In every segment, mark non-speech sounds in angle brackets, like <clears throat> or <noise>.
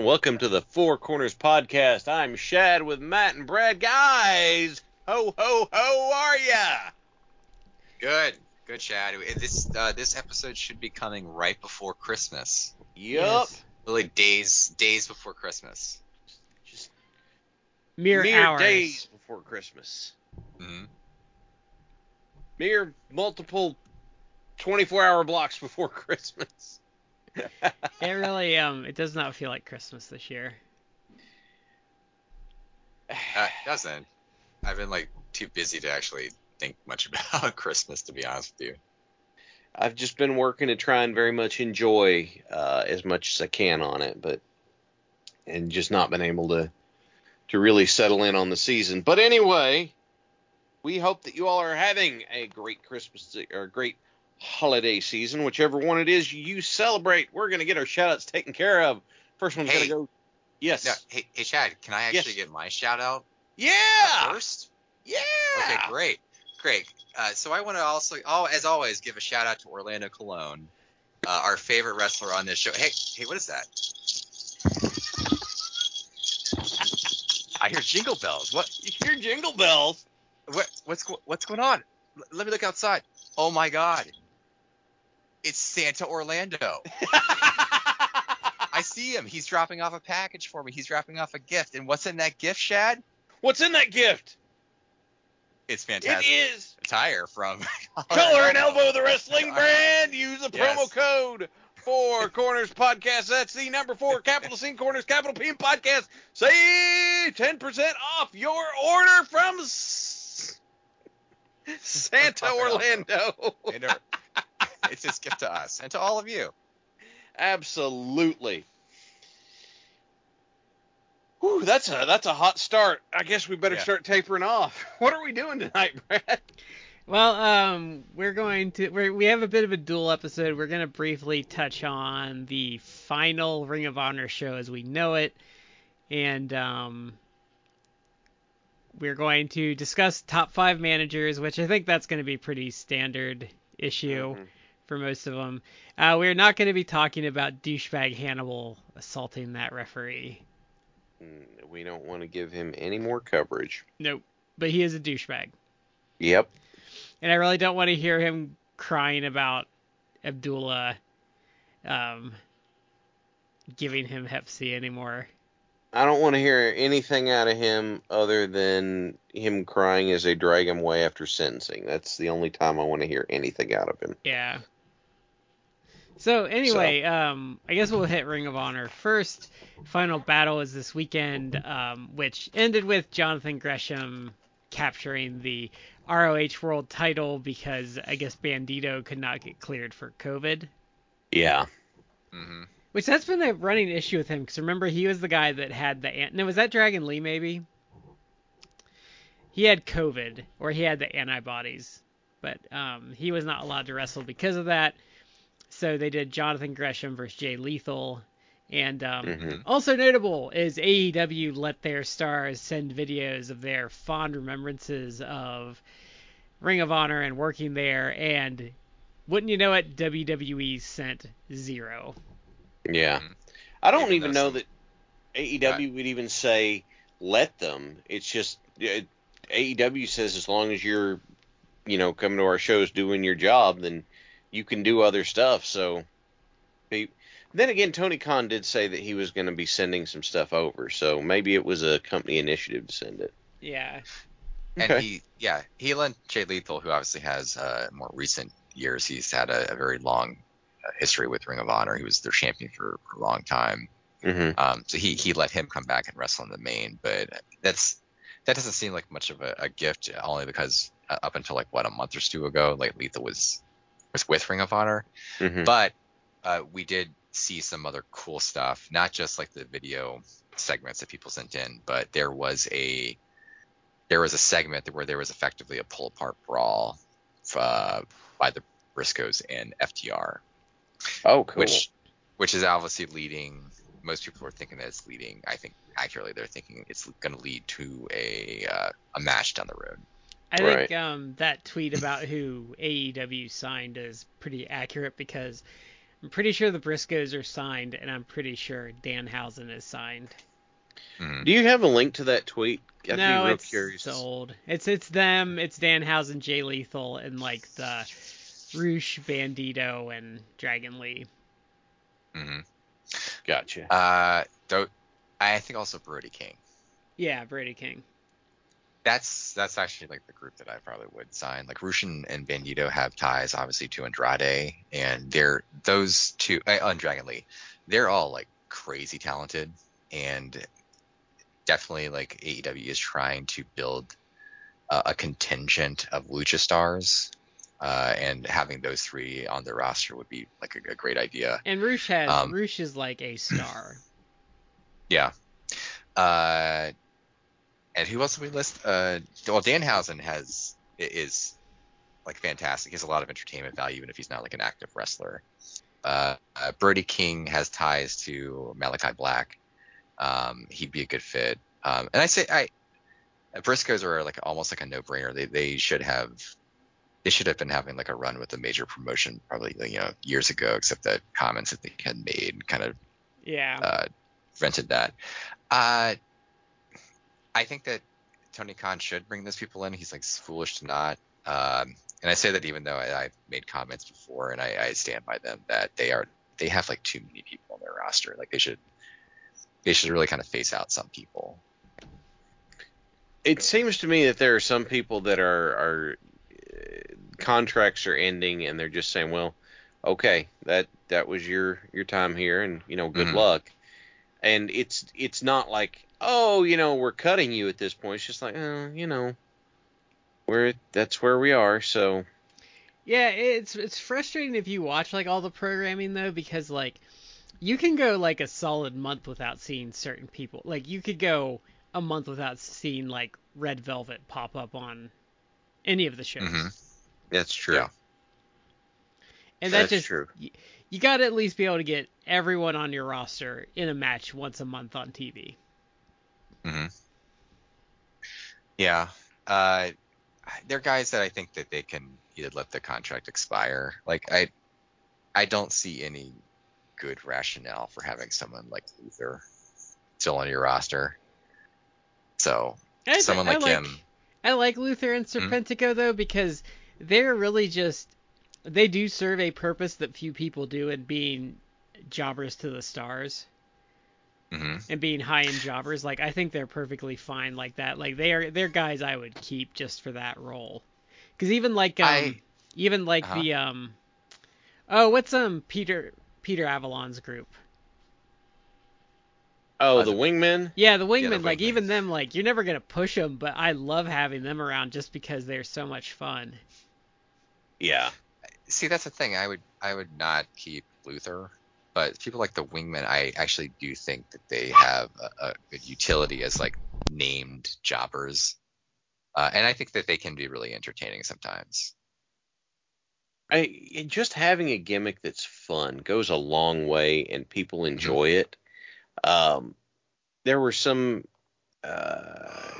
Ladies and welcome to the Four Corners Podcast. I'm Shad with Matt and Brad. Guys, ho ho ho, how are ya? Good, good, Shad. This uh, this episode should be coming right before Christmas. Yup. Really, days days before Christmas. Just Mere, mere hours. days before Christmas. hmm Mere multiple 24-hour blocks before <laughs> Christmas. <laughs> It really um it does not feel like Christmas this year. Uh, doesn't. I've been like too busy to actually think much <laughs> about Christmas, to be honest with you. I've just been working to try and very much enjoy uh, as much as I can on it, but and just not been able to to really settle in on the season. But anyway, we hope that you all are having a great Christmas or a great holiday season, whichever one it is you celebrate. We're gonna get our shout outs taken care of. First one's Hey. gonna go. Yes. No, hey, hey, Chad, can I actually Yes. get my shout out Yeah. first? Yeah. Okay, great, great. Uh, so I want to also, oh, as always, give a shout out to Orlando Colon, uh, our favorite wrestler on this show. Hey, hey, what is that? I hear jingle bells. What? You hear jingle bells. What? What's what's going on? L- let me look outside. Oh my God! It's Santa Orlando. <laughs> I see him. He's dropping off a package for me. He's dropping off a gift. And what's in that gift, Shad? What's in that gift? It's It fantastic. It is Attire from <laughs> Collar and Elbow, the wrestling <laughs> brand. Use the Yes. promo code Four Corners Podcast. That's the number four, capital C Corners, capital P Podcast. Say ten percent off your order from S- Santa Orlando. And, it's his gift to us and to all of you. Absolutely. Whew, that's a that's a hot start. I guess we better Yeah. start tapering off. <laughs> What are we doing tonight, Brad? Well, um, we're going to we're, we have a bit of a dual episode. We're gonna briefly touch on the final Ring of Honor show as we know it, and um, we're going to discuss top five managers, which I think that's going to be pretty standard issue Mhm. For most of them. Uh, we're not going to be talking about douchebag Hannibal assaulting that referee. Mm, We don't want to give him any more coverage. Nope, but he is a douchebag. Yep. and I really don't want to hear him crying about Abdullah um, giving him Hep C anymore. I don't want to hear anything out of him other than him crying as they drag him away after sentencing. That's the only time I want to hear anything out of him. Yeah. So anyway, um, I guess we'll hit Ring of Honor first. Final battle is this weekend, um, which ended with Jonathan Gresham capturing the ROH World Title because I guess Bandito could not get cleared for COVID. Yeah. hmm Which that's been a running issue with him because remember he was the guy that had the an- no was that Dragon Lee maybe? He had COVID or he had the antibodies, but um, he was not allowed to wrestle because of that. So they did Jonathan Gresham versus Jay Lethal, and um, Mhm. also notable is AEW let their stars send videos of their fond remembrances of Ring of Honor and working there, and wouldn't you know it, WWE sent zero. Yeah. Mhm. I don't Even even know that AEW would even say let them. It's just uh, AEW says as long as you're, you know, coming to our shows doing your job, then you can do other stuff. So, he, then again, Tony Khan did say that he was going to be sending some stuff over. So maybe it was a company initiative to send it. Yeah. And Okay. he, yeah, he lent Jay Lethal, who obviously has uh, more recent years. He's had a, a very long uh, history with Ring of Honor. He was their champion for, for a long time. hmm Um, so he he let him come back and wrestle in the main, but that's that doesn't seem like much of a, a gift, only because uh, up until like what a month or two ago, like Lethal was was with Ring of Honor, hmm but uh, we did see some other cool stuff, not just like the video segments that people sent in, but there was a there was a segment where there was effectively a pull apart brawl uh, by the Briscoes and FTR, Oh, cool. which which is obviously leading. Most people are thinking that it's leading. I think accurately, they're thinking it's going to lead to a uh, a match down the road. I think Right. um, that tweet about who AEW signed is pretty accurate because I'm pretty sure the Briscoes are signed, and I'm pretty sure Danhausen is signed. Mhm. Do you have a link to that tweet? I'd no, be real it's, curious. it's old. It's it's them. It's Danhausen, Jay Lethal, and like the Roosh, Bandito, and Dragon Lee. Mhm. Gotcha. Uh, though, I think also Brody King. Yeah, Brody King. That's that's actually like the group that I probably would sign. Like Rushin and Bandito have ties obviously to Andrade, and they're those two uh, and Dragon Lee. They're all like crazy talented, and definitely like AEW is trying to build uh, a contingent of lucha stars, uh, and having those three on their roster would be like a, a great idea. And Roosh has Um, Roosh is like a star. <clears throat> Yeah. Uh, and who else did we list? Uh, well, Danhausen has is like fantastic. He has a lot of entertainment value, even if he's not like an active wrestler. Uh, uh, Brody King has ties to Malachi Black. Um, he'd be a good fit. Um, and I say I Briscoes are like almost like a no-brainer. They they should have they should have been having like a run with a major promotion probably you know years ago, except that comments that they had made kind of Yeah. uh, prevented that. Uh, I think that Tony Khan should bring those people in. He's like foolish to not. Um, and I say that even though I, I've made comments before, and I, I stand by them that they are they have like too many people on their roster. Like they should they should really kind of phase out some people. it seems to me that there are some people that are are uh, contracts are ending and they're just saying, well, okay, that that was your your time here, and you know, good Mhm. luck. And it's it's not like, oh, you know, we're cutting you at this point. It's just like, oh, you know, we're that's where we are. So Yeah, it's it's frustrating if you watch like all the programming though because like you can go like a solid month without seeing certain people. Like you could go a month without seeing like Red Velvet pop up on any of the shows. Mhm. that's true. Yeah. And that That's just true. You, got to at least be able to get everyone on your roster in a match once a month on TV. Mm-hmm. Yeah. Uh, they're guys that I think that they can either let the contract expire. Like I, I don't see any good rationale for having someone like Luther still on your roster. So I, someone I like, him. I like Luther and Hmm? Serpentico though because they're really just they do serve a purpose that few people do in being jobbers to the stars hmm and being high end jobbers. Like I think they're perfectly fine like that. Like they are they're guys I would keep just for that role. Because even like um I- even like Uh-huh. the um oh what's um Peter Peter Avalon's group. Oh, Uh, the wingmen. Yeah, the the wingmen, like wingmen. even them, like you're never gonna push them, but I love having them around just because they're so much fun. Yeah. See, that's the thing. I would I would not keep Luther, but people like the Wingmen, I actually do think that they have a, a good utility as like named jobbers, uh, and I think that they can be really entertaining sometimes. I just having a gimmick that's fun goes a long way, and people enjoy it. Um, there were some, uh,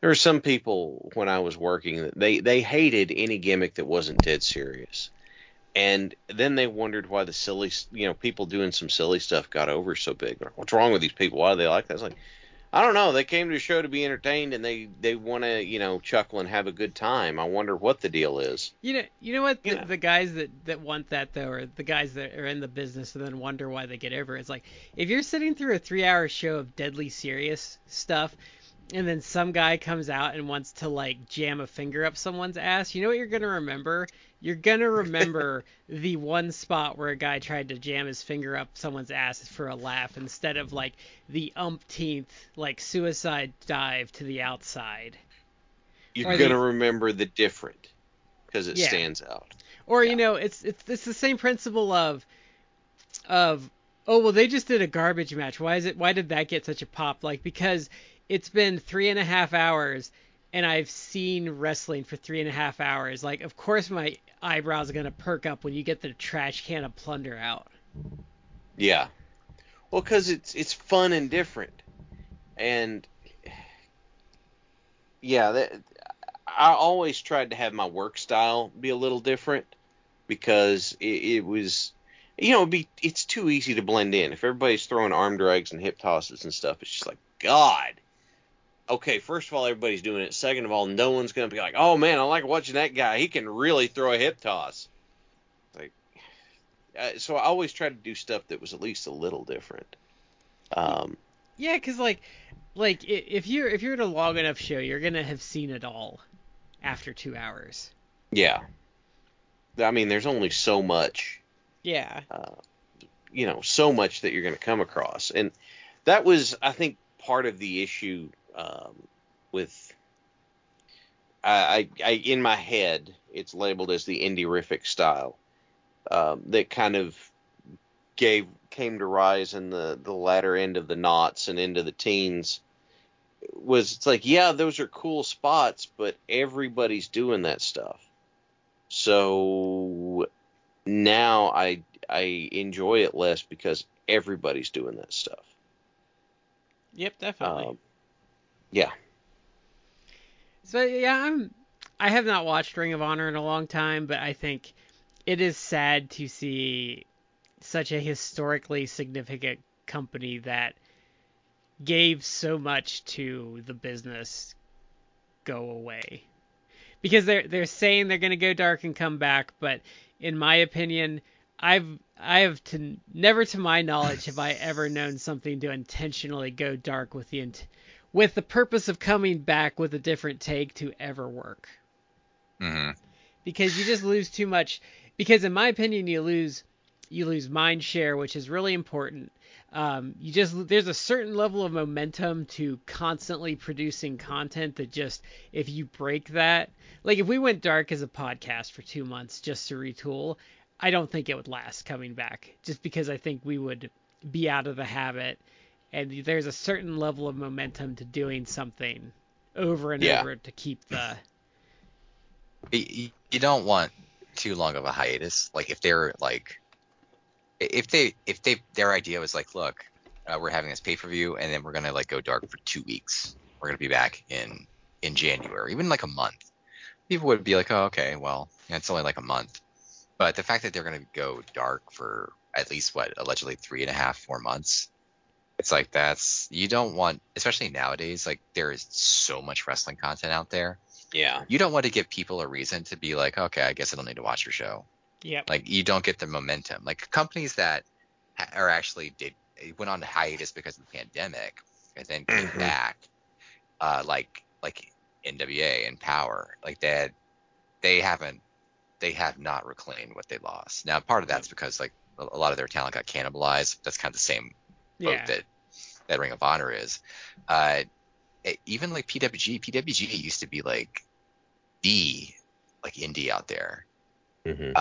there were some people when I was working that they they hated any gimmick that wasn't dead serious, and then they wondered why the silly, you know, people doing some silly stuff got over so big. What's wrong with these people? Why do they like that? It's like, I don't know. They came to a show to be entertained, and they they want to, you know, chuckle and have a good time. I wonder what the deal is. You know, you know what? The, the guys that that want that though, or the guys that are in the business and then wonder why they get over. It's like if you're sitting through a three-hour show of deadly serious stuff, and then some guy comes out and wants to like jam a finger up someone's ass, you know what you're gonna remember? You're gonna remember <laughs> the one spot where a guy tried to jam his finger up someone's ass for a laugh instead of like the umpteenth like suicide dive to the outside. You're Or gonna the- remember the different because it Yeah. stands out. Or Yeah. you know, it's it's it's the same principle of of oh well they just did a garbage match. Why is it why did that get such a pop? Like because it's been three and a half hours and I've seen wrestling for three and a half hours. Like of course my eyebrows are gonna perk up when you get the trash can of plunder out. Yeah. Well, because it's it's fun and different, and yeah, that, I always tried to have my work style be a little different because it, it was, you know, be it's too easy to blend in if everybody's throwing arm drags and hip tosses and stuff. It's just like God. Okay, first of all, everybody's doing it. Second of all, no one's gonna be like, "Oh man, I like watching that guy. He can really throw a hip toss." Like, uh, so I always tried to do stuff that was at least a little different. Um, Yeah, because like like if you're if you're at a long enough show, you're gonna have seen it all after two hours. yeah. I mean, there's only so much, Yeah. you know, so much that you're going to come across, and that was, I think, part of the issue um, with. I, I, I, in my head, it's labeled as the indie-rific style um, that kind of gave came to rise in the the latter end of the knots and into the teens was it's like yeah those are cool spots but everybody's doing that stuff so now i i enjoy it less because everybody's doing that stuff Yep, definitely. um, yeah So yeah, I'm. I have not watched Ring of Honor in a long time, but I think it is sad to see such a historically significant company that gave so much to the business go away. Because they're they're saying they're gonna go dark and come back, but in my opinion, I've I have to never to my knowledge have I ever known something to intentionally go dark with the int- with the purpose of coming back with a different take to ever work. Hmm because you just lose too much because in my opinion you lose you lose mind share which is really important. Um, you just there's a certain level of momentum to constantly producing content that just if you break that like if we went dark as a podcast for two months just to retool i don't think it would last coming back just because i think we would be out of the habit and there's a certain level of momentum to doing something over and Yeah. over to keep the you, you don't want too long of a hiatus. Like if they're like, if they if they their idea was like, look, uh, we're having this pay per view, and then we're gonna like go dark for two weeks. We're gonna be back in in January, even like a month. People would be like, oh, okay, well, it's only like a month. But the fact that they're gonna go dark for at least what allegedly three and a half, four months. It's like that's you don't want, especially nowadays. Like there is so much wrestling content out there yeah you don't want to give people a reason to be like, okay, I guess I don't need to watch your show. Yeah. Like you don't get the momentum. Like companies that are actually did went on hiatus because of the pandemic and then came Mhm. back, uh, like like NWA and Power, like they had, they haven't they have not reclaimed what they lost. Now part of that's because like a a lot of their talent got cannibalized. That's kind of the same boat yeah that that Ring of Honor is. Uh, even like PWG, PWG used to be like the like indie out there, hmm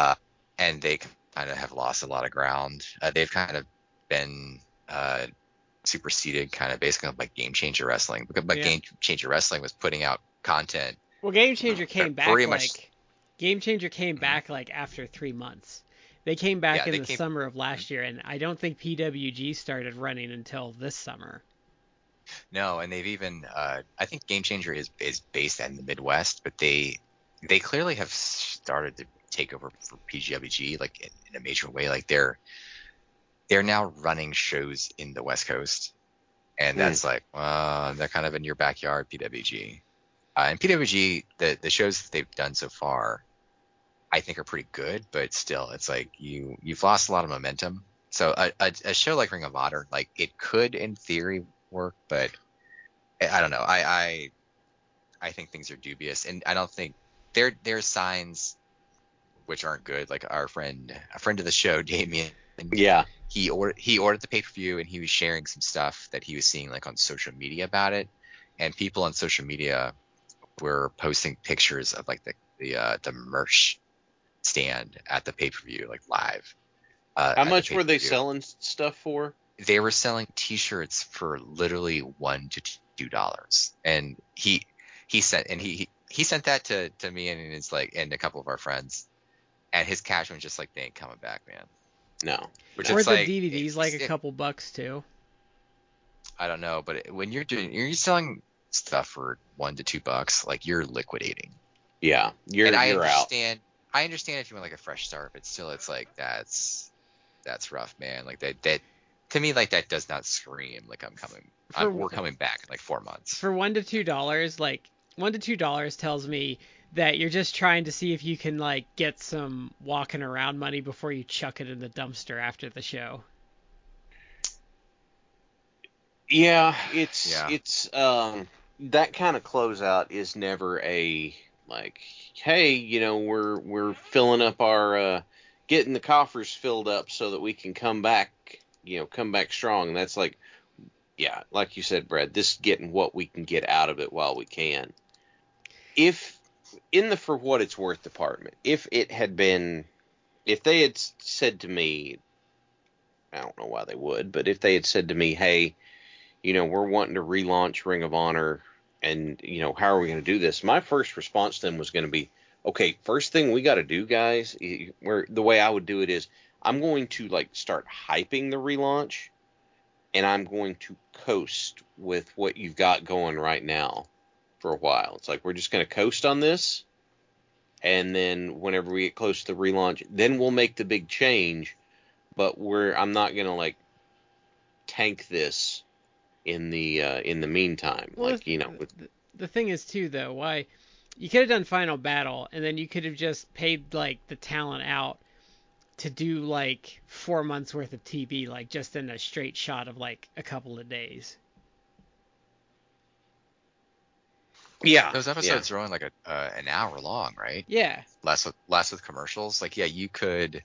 and they kind of have lost a lot of ground. Uh, they've kind of been uh, superseded, kind of basically like Game Changer Wrestling, because but Yeah. Game Changer Wrestling was putting out content. Well, Game Changer came back Pretty like much- Game Changer came back like after three months. They came back Yeah, in the came- summer of last year, and I don't think PWG started running until this summer. No, and they've even uh, I think Game Changer is is based in the Midwest, but they they clearly have started to take over for PGWG like in, in a major way. Like they're they're now running shows in the West Coast, and that's like uh, they're kind of in your backyard, PWG. Uh, and PWG, the the shows that they've done so far, I think are pretty good, but still, it's like you you've lost a lot of momentum. So a, a, a show like Ring of Honor, like it could in theory work, but I don't know. I I I think things are dubious, and I don't think there there's signs which aren't good. Like our friend, a friend of the show, <laughs> Damien, Yeah. he ordered he ordered the pay per view, and he was sharing some stuff that he was seeing like on social media about it, and people on social media were posting pictures of like the the uh, the merch stand at the pay per view, like live. Uh, How at the much were they selling stuff for? they were selling t-shirts for literally one to two dollars and he he sent and he he- he sent that to to me and it's like and a couple of our friends and his cash was just like they ain't coming back man No. which or is the like DVDs like a it- couple bucks too. i don't know but when you're doing you're selling stuff for one to two bucks like you're liquidating Yeah. You're and i you're out. Understand i understand if you want like a fresh start but still it's like that's that's rough man like that that to me like that does not scream like i'm coming I'm, For- we're coming back in like four months For one to two dollars, like one to two dollars tells me that you're just trying to see if you can like get some walking around money before you chuck it in the dumpster after the show. Yeah, it's Yeah. it's um that kind of closeout is never a like hey, you know, we're we're filling up our uh getting the coffers filled up so that we can come back, you know, come back strong. And that's like yeah, like you said, Brad, this getting what we can get out of it while we can. If in the for what it's worth department, if it had been if they had said to me I don't know why they would, but if they had said to me, "Hey, you know, we're wanting to relaunch Ring of Honor, and you know, how are we going to do this?" My first response to them was going to be, "Okay, first thing we got to do, guys, where the way I would do it is, I'm going to like start hyping the relaunch, and I'm going to coast with what you've got going right now for a while. It's like we're just going to coast on this." And then whenever we get close to the relaunch, then we'll make the big change. But we're I'm not gonna like tank this in the uh, in the meantime. Well, like you know, with, the, the thing is too though, why you could have done Final Battle and then you could have just paid like the talent out to do like four months worth of TV, like just in a straight shot of like a couple of days. yeah, Those episodes are only like a uh, an hour long, right? Yeah, Less with less with commercials. Like yeah, you could.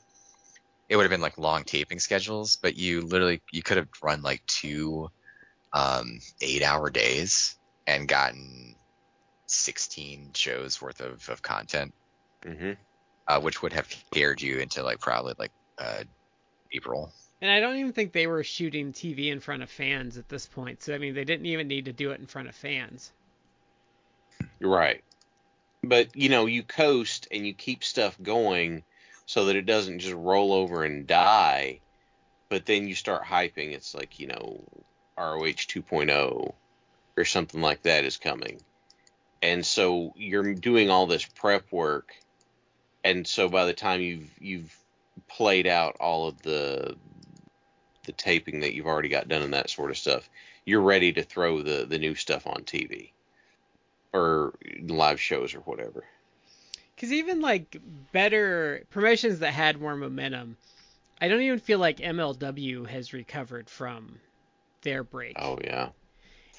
It would have been like long taping schedules, but you literally you could have run like two um, eight hour days and gotten 16 shows worth of, of content, Yeah. hmm uh, which would have carried you into like probably like uh, April. and I don't even think they were shooting TV in front of fans at this point. So I mean, they didn't even need to do it in front of fans. You're right. But you know, you coast and you keep stuff going so that it doesn't just roll over and die. But then you start hyping. It's like you know, ROH 2.0 or something like that is coming, and so you're doing all this prep work, and so by the time you've you've played out all of the the taping that you've already got done and that sort of stuff, you're ready to throw the the new stuff on TV or live shows or whatever. Because even like better promotions that had more momentum, I don't even feel like MLW has recovered from their break. Oh yeah.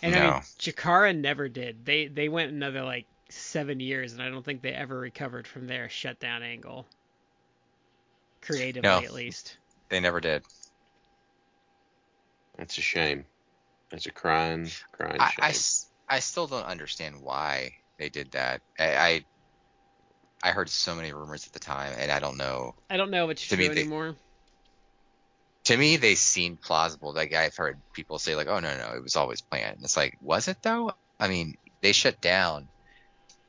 and I mean, No. Chikara never did. They they went another like seven years, and I don't think they ever recovered from their shutdown angle. Creatively, No. at least. They never did. That's a shame. That's a crying, crying I, shame. I s- I still don't understand why they did that. I, I I heard so many rumors at the time, and I don't know. I don't know if it's To true me, they- anymore. To me, they seemed plausible. Like I've heard people say, like, "Oh no, no, it was always planned." And it's like, was it though? I mean, they shut down,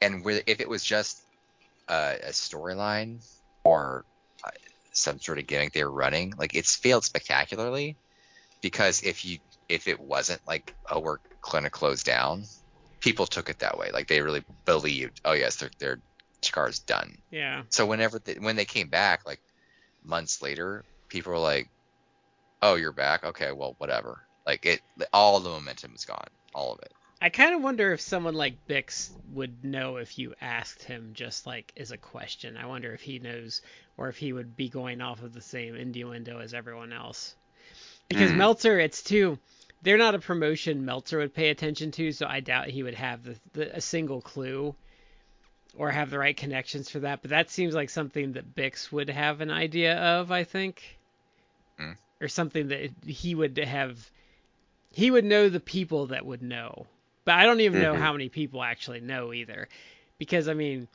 and if it was just a, a storyline or uh, some sort of gimmick they were running, like it's failed spectacularly. Because if you if it wasn't like, oh, we're gonna close down, people took it that way. Like they really believed, oh yes, their their Chikara's done. Yeah. So whenever they, when they came back, like months later, people were like, "Oh, you're back? Okay, well, whatever." Like it, all the momentum is gone, all of it. I kind of wonder if someone like Bix would know if you asked him just like as a question. I wonder if he knows or if he would be going off of the same innuendo as everyone else. Because Mm. Meltzer, it's too they're not a promotion Meltzer would pay attention to, so I doubt he would have the, the, a single clue or have the right connections for that. But that seems like something that Bix would have an idea of, I think, Hmm. Or something that he would have. He would know the people that would know, but I don't even know Mhm. how many people actually know either, because I mean,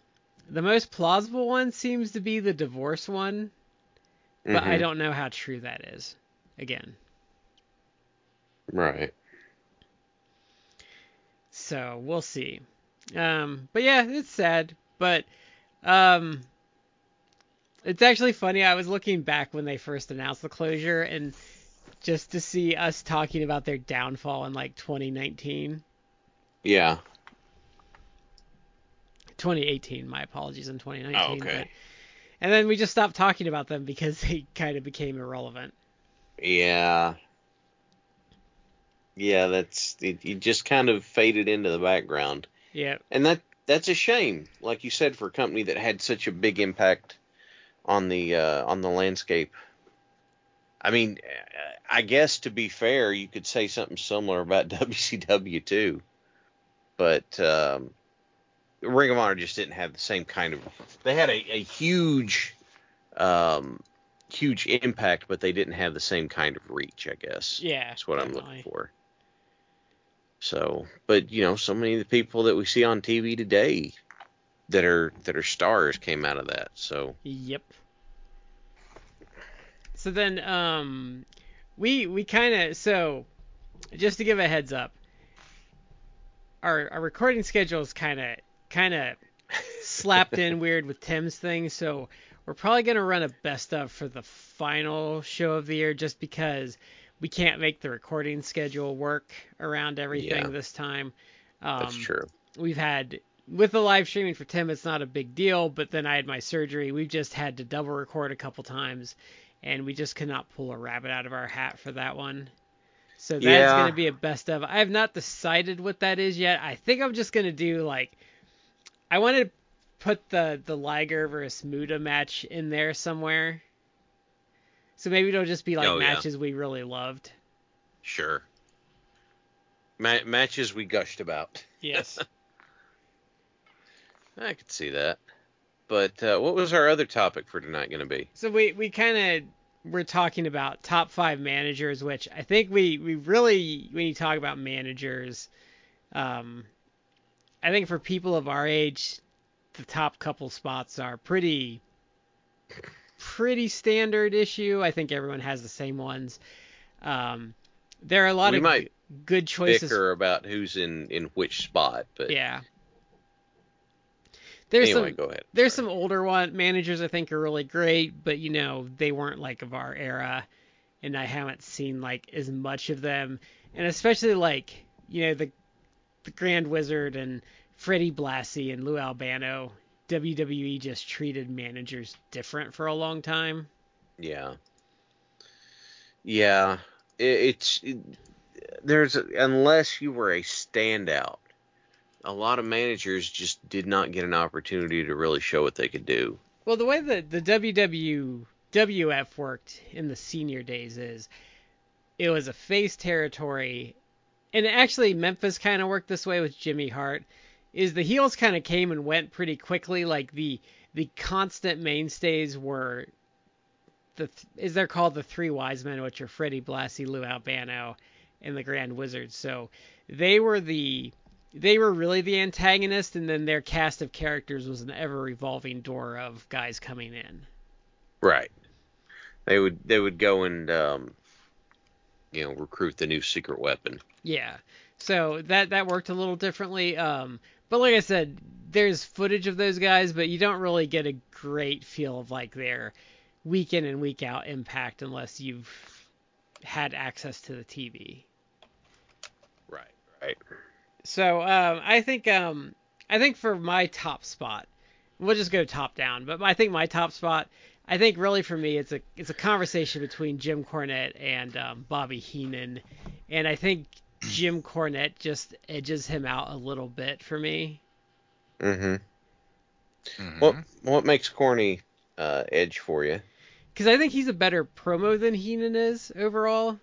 the most plausible one seems to be the divorce one, but I Mhm. don't know how true that is. Again. Right. So we'll see. Um, but yeah, it's sad. But um, it's actually funny. I was looking back when they first announced the closure, and just to see us talking about their downfall in like 2019, Yeah. 2018. My apologies, in 2019. Oh, okay. but- and then we just stopped talking about them because <laughs> they kind of became irrelevant. Yeah. Yeah, that's it, it just kind of faded into the background. Yeah. And that that's a shame. Like you said for a company that had such a big impact on the uh on the landscape. I mean, I guess to be fair, you could say something similar about <laughs> WCW too. But um Ring of Honor just didn't have the same kind of they had a, a huge um huge impact, but they didn't have the same kind of reach, I guess. Yeah. That's what I'm looking for. So, but you know, so many of the people that we see on TV today that are that are stars came out of that. So, Yep. So then, um, we we kind of so just to give a heads up, our our recording schedule is kind of kind of slapped in <laughs> weird with Tim's thing. So we're probably gonna run a best of for the final show of the year, just because we can't make the recording schedule work around everything Yeah. this time. Um, that's true. we've had with the live streaming for Tim, it's not a big deal. But then I had my surgery. We've just had to double record a couple times, and we just could not pull a rabbit out of our hat for that one. So that's Yeah. gonna be a best of. I have not decided what that is yet. I think I'm just gonna do like, I want to put the the Liger versus Muta match in there somewhere. So maybe it'll just be like Oh, yeah. matches we really loved. Sure. Ma- matches we gushed about. Yes. <laughs> I could see that. But uh, what was our other topic for tonight going to be? So we we kind of we're talking about top five managers, which I think we we really when you talk about managers, um, I think for people of our age, the top couple spots are pretty pretty standard issue. I think everyone has the same ones. Um, there are a lot We of might good choices. Bicker about who's in in which spot, but Yeah. There's anyway, some go ahead. there's Sorry. some older one managers I think are really great, but you know they weren't like of our era, and I haven't seen like as much of them, and especially like you know the the Grand Wizard and Freddie Blassie and Lou Albano. WWE just treated managers different for a long time. Yeah. Yeah. It, it's it, there's unless you were a standout, a lot of managers just did not get an opportunity to really show what they could do. Well, the way that the WWF worked in the senior days is it was a face territory, and actually Memphis kind of worked this way with Jimmy Hart. Is the heels kind of came and went pretty quickly. Like the the constant mainstays were the is they're called the three wise men, which are Freddie Blassie, Lou Albano, and the Grand Wizard. So they were the they were really the antagonist, and then their cast of characters was an ever revolving door of guys coming in. Right. They would they would go and um, you know recruit the new secret weapon. Yeah. So that that worked a little differently. Um, but like I said, there's footage of those guys, but you don't really get a great feel of like their week in and week out impact unless you've had access to the TV. Right. Right. So um, I think um, I think for my top spot, we'll just go top down. But I think my top spot, I think really for me, it's a it's a conversation between Jim Cornette and um, Bobby Heenan, and I think Jim Cornette just edges him out a little bit for me. Mm-hmm. Mhm. What what makes Corny uh, edge for you? Because I think he's a better promo than Heenan is overall.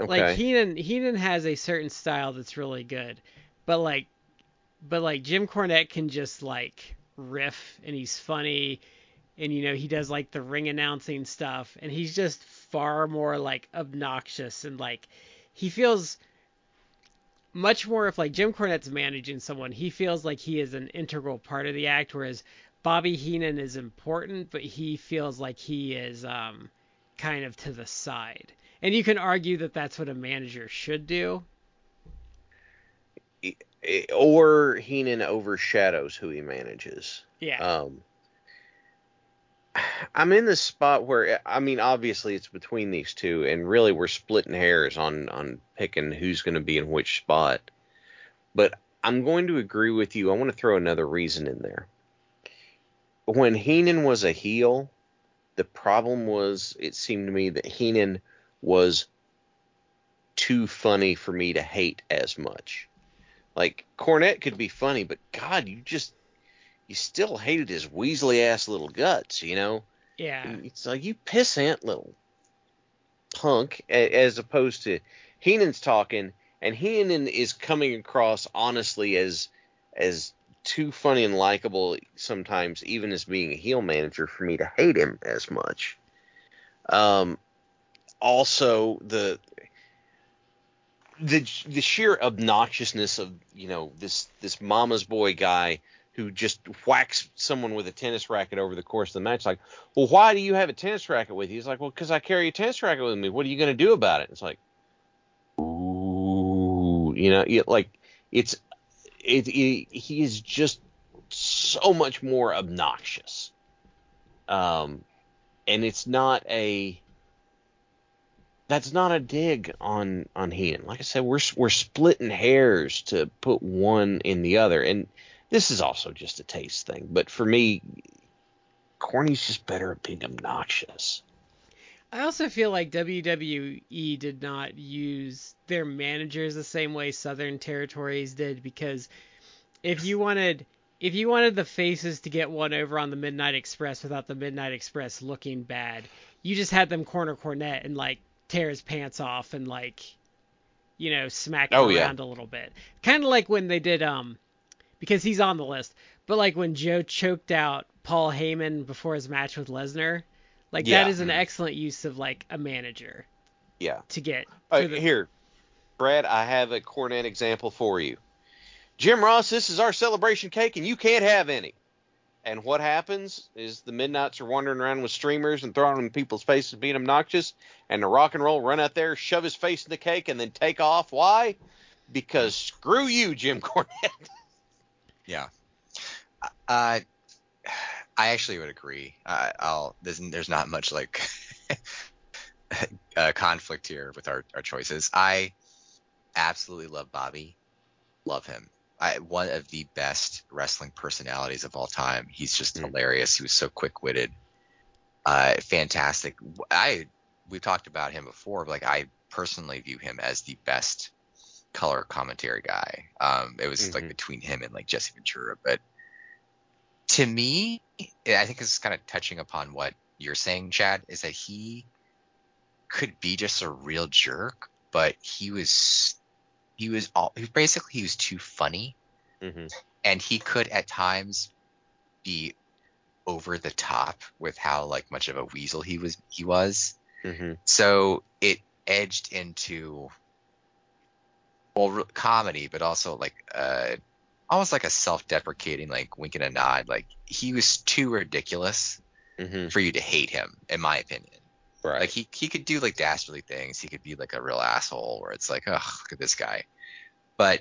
Okay. Like Heenan Heenan has a certain style that's really good, but like but like Jim Cornette can just like riff and he's funny. And you know he does like the ring announcing stuff. And he's just far more like obnoxious and like he feels much more if like Jim Cornette's managing someone, he feels like he is an integral part of the act, whereas Bobby Heenan is important, but he feels like he is um, kind of to the side. And you can argue that that's what a manager should do. or Heenan overshadows who he manages. Yeah. Um, I'm in this spot where I mean, obviously it's between these two, and really we're splitting hairs on on picking who's going to be in which spot. But I'm going to agree with you. I want to throw another reason in there. When Heenan was a heel, the problem was it seemed to me that Heenan was too funny for me to hate as much. Like Cornette could be funny, but God, you just you still hated his weaselly ass little guts, you know? yeah. It's like you pissant little punk, as opposed to Heenan's talking, and Heenan is coming across honestly as as too funny and likable sometimes, even as being a heel manager, for me to hate him as much. Um, also the the the sheer obnoxiousness of you know this this mama's boy guy who just whacks someone with a tennis racket over the course of the match. Like, well, why do you have a tennis racket with you? He's like, well, because I carry a tennis racket with me. What are you going to do about it? It's like, ooh, you know, like it's it, it. He is just so much more obnoxious. Um, and it's not a. That's not a dig on on Heenan. Like I said, we're we're splitting hairs to put one in the other, and this is also just a taste thing. But for me, Corny's just better at being obnoxious. I also feel like WWE did not use their managers the same way Southern Territories did because if you wanted if you wanted the faces to get one over on the Midnight Express without the Midnight Express looking bad, you just had them corner Cornette and like tear his pants off and like you know smack him Oh, yeah. around a little bit. Kind of like when they did um because he's on the list, but like when Joe choked out Paul Heyman before his match with Lesnar. Like Yeah. that is an excellent use of like a manager Yeah. to get Uh, the- here, Brad, I have a Cornette example for you. Jim Ross, this is our celebration cake, and you can't have any. And what happens is the Midnights are wandering around with streamers and throwing them in people's faces, being obnoxious, and the rock and roll run out there, shove his face in the cake, and then take off. Why? Because screw you, Jim <laughs> Cornette. Yeah. Uh, I actually would agree. Uh, I'll there's there's not much like <laughs> uh, conflict here with our, our choices. I absolutely love Bobby. Love him. I, one of the best wrestling personalities of all time. He's just Mm. hilarious. He was so quick witted. Uh, fantastic. I we've talked about him before. But like I personally view him as the best color commentary guy. Um, it was like Mhm. between him and like Jesse Ventura, but to me, I think this is kind of touching upon what you're saying, Chad, is that he could be just a real jerk, but he was he was all he basically he was too funny, Mm-hmm. and he could at times be over the top with how like much of a weasel he was he was. Mm-hmm. So it edged into well comedy, but also like uh almost like a self-deprecating like wink and a nod. Like he was too ridiculous Mm-hmm. for you to hate him, in my opinion. Right. Like he he could do like dastardly things. He could be like a real asshole where it's like, oh, look at this guy. But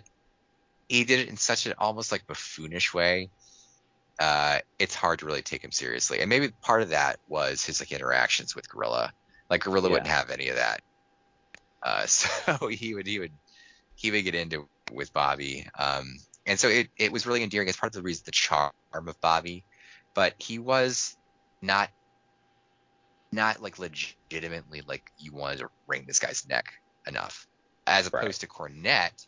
he did it in such an almost like buffoonish way. Uh, it's hard to really take him seriously. And maybe part of that was his like interactions with Gorilla. Like Gorilla Yeah. wouldn't have any of that. Uh, <laughs> so he would he would he would get into with Bobby. Um, and so it, it was really endearing. It's part of the reason the charm of Bobby. But he was not not like legitimately like you wanted to wring this guy's neck enough, as Right. opposed to Cornette,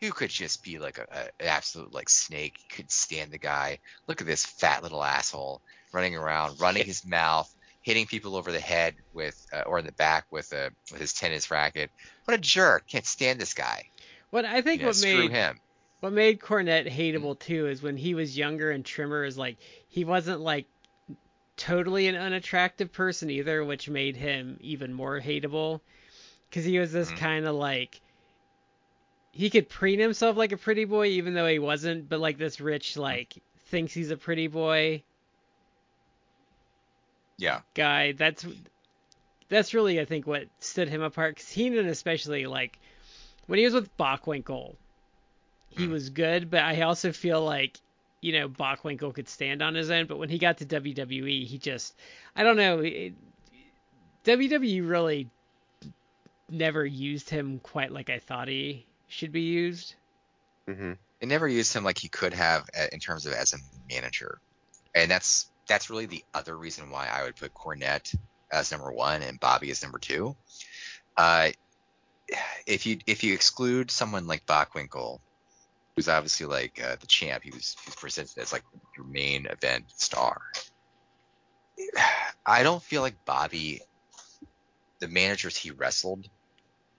who could just be like a, a an absolute like snake. Could stand the guy. Look at this fat little asshole running around, running his mouth, hitting people over the head with uh, or in the back with a with his tennis racket. What a jerk! Can't stand this guy. What I think You know, what made him. What made Cornette hateable too is when he was younger and trimmer is like he wasn't like totally an unattractive person either, which made him even more hateable because he was this Mhm. kind of like he could preen himself like a pretty boy even though he wasn't, but like this rich like thinks he's a pretty boy Yeah. guy. That's that's really I think what stood him apart. Cause Heenan especially like when he was with Bockwinkel, he Hmm. was good, but I also feel like you know Bockwinkel could stand on his own. But when he got to WWE, he just I don't know. It, WWE really never used him quite like I thought he should be used. hmm They never used him like he could have uh, in terms of as a manager, and that's that's really the other reason why I would put Cornette as number one and Bobby as number two. Uh, if you if you exclude someone like Bockwinkel, who's obviously like uh, the champ, he was, he was presented as like your main event star. I don't feel like Bobby, the managers he wrestled,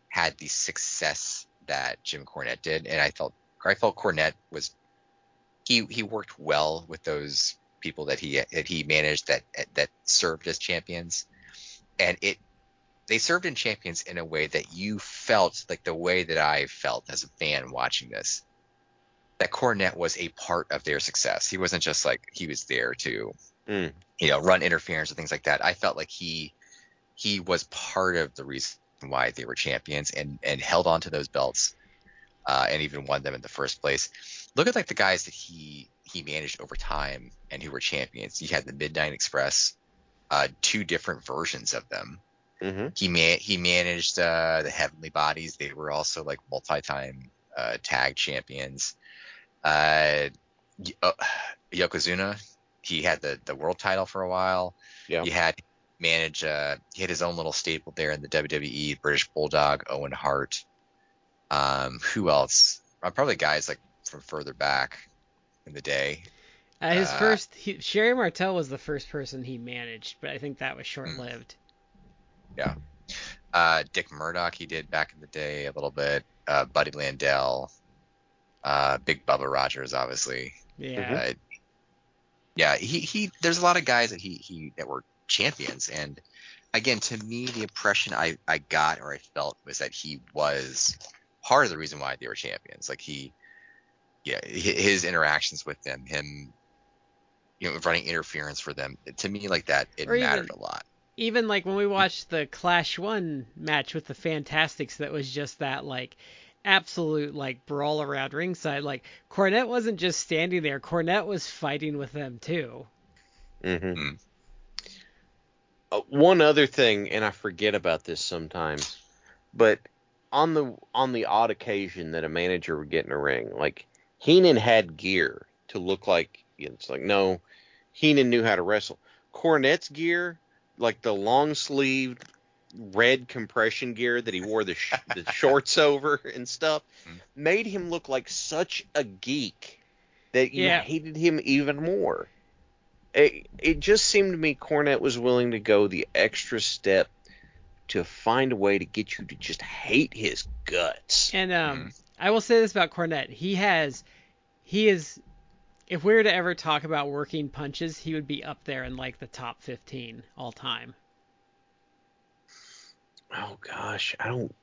had the success that Jim Cornette did, and I felt I felt Cornette was he he worked well with those people that he that he managed that that served as champions, and it they served in champions in a way that you felt like the way that I felt as a fan watching this. That Cornette was a part of their success. He wasn't just like he was there to, Mm. you know, run interference and things like that. I felt like he he was part of the reason why they were champions and and held on to those belts uh, and even won them in the first place. Look at like the guys that he he managed over time and who were champions. You had the Midnight Express, uh, two different versions of them. hmm He ma- he managed uh, the Heavenly Bodies. They were also like multi-time uh, tag champions. Uh, uh, Yokozuna, he had the the world title for a while. Yeah. He had manage. Uh, he had his own little staple there in the WWE. British Bulldog, Owen Hart. Um, who else? Uh, probably guys like from further back in the day. Uh, his Uh, first he, Sherri Martel was the first person he managed, but I think that Hmm. was short lived. Yeah. Uh, Dick Murdoch, he did back in the day a little bit. Uh, Buddy Landel. Uh, Big Bubba Rogers, obviously. Yeah. Uh, yeah, he, he there's a lot of guys that he he that were champions, and again, to me, the impression I I got or I felt was that he was part of the reason why they were champions. Like he, yeah, his interactions with them, him, you know, running interference for them, to me, like that, it Or even- mattered a lot. even like when we watched the Clash One match with the Fantastics, that was just that like absolute like brawl around ringside. Like Cornette wasn't just standing there; Cornette was fighting with them too. hmm Mm. Uh, one other thing, and I forget about this sometimes, but on the on the odd occasion that a manager would get in a ring, like Heenan had gear to look like it's like no, Heenan knew how to wrestle. Cornette's gear, like the long sleeved red compression gear that he wore the, sh- <laughs> the shorts over and stuff, Mhm. made him look like such a geek that you Yeah. hated him even more. It, it just seemed to me Cornette was willing to go the extra step to find a way to get you to just hate his guts. And um, Mm-hmm. I will say this about Cornette: he has, he is. If we were to ever talk about working punches, he would be up there in like the top 15 all time. Oh gosh, I don't.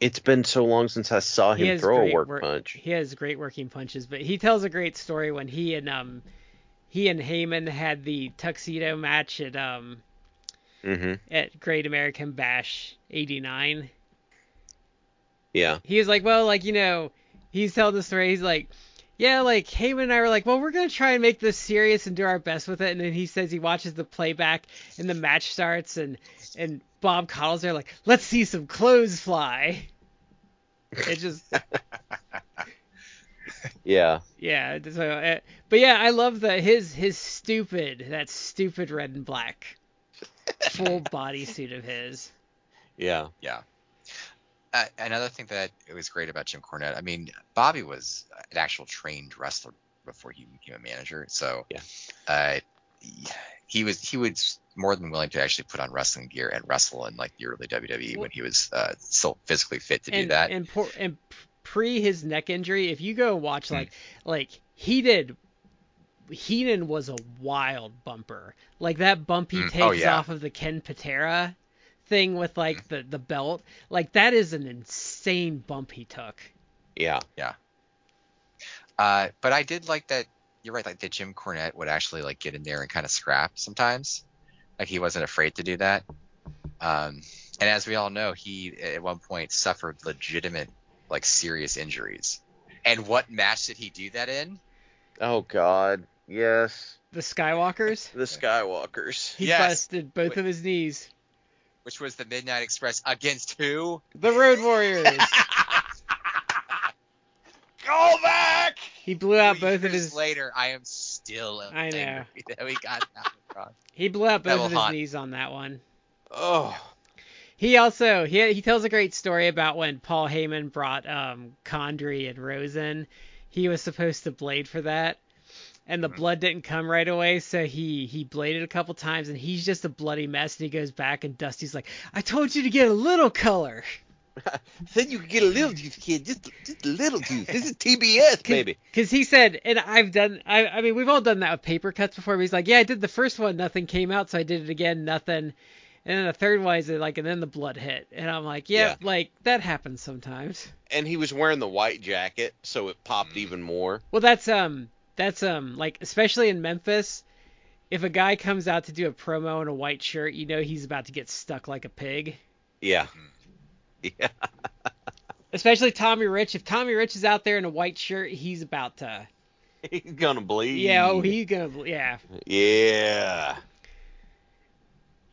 It's been so long since I saw him throw a work work- punch. He has great working punches, but he tells a great story when he and um he and Heyman had the tuxedo match at um hmm at Great American Bash 89. Yeah. He was like, well, like, you know, he's telling the story. He's like, yeah, like Heyman and I were like, well, we're going to try and make this serious and do our best with it. And then he says he watches the playback and the match starts and, and Bob Caudle's there like, let's see some clothes fly. It just, <laughs> Yeah. yeah. So, uh, but yeah, I love the, his, his stupid, that stupid red and black full <laughs> bodysuit of his. Yeah. Yeah. Uh, another thing that it was great about Jim Cornette, I mean, Bobby was an actual trained wrestler before he became a manager. So, Yeah. uh, he- was he was more than willing to actually put on wrestling gear and wrestle in like the early WWE Well- when he was uh, still physically fit to do that. And, por- and pre his neck injury, if you go watch Hmm. like like he did, Heenan was a wild bumper. Like that bump he Mm, takes oh, yeah. off of the Ken Patera thing with like the the belt, like that is an insane bump he took. Yeah. Yeah. Uh, but I did like that. You're right, like that Jim Cornette would actually like get in there and kind of scrap sometimes. Like he wasn't afraid to do that. Um, and as we all know, he at one point suffered legitimate, like serious injuries. And what match did he do that in? Oh God. Yes. The Skywalkers, The Skywalkers. he Yes. busted both Wait. of his knees. Which was the Midnight Express against who? The Road Warriors. <laughs> Go back. <laughs> he blew out both of his. later, I am still I know. that we got that one wrong. He blew out both of his Hunt. knees on that one. Oh. He also he he tells a great story about when Paul Heyman brought um Condrey and Rosen. He was supposed to blade for that, and the Mhm. blood didn't come right away, so he he bladed a couple times, and he's just a bloody mess. And he goes back, and Dusty's like, "I told you to get a little color." <laughs> Said you could get a little juice, kid. Just, just a little juice. This is TBS, <laughs> baby. Because he said, and I've done, I, I mean, we've all done that with paper cuts before. But he's like, yeah, I did the first one, nothing came out, so I did it again, nothing. And then the third one is like, and then the blood hit, and I'm like, yeah, Yeah. like that happens sometimes. And he was wearing the white jacket, so it popped Mm. even more. Well, that's um, that's um, like especially in Memphis, if a guy comes out to do a promo in a white shirt, you know he's about to get stuck like a pig. Yeah. <laughs> Yeah. Especially Tommy Rich. If Tommy Rich is out there in a white shirt, he's about to. <laughs> He's gonna bleed. Yeah, oh, he's gonna. Yeah, Yeah.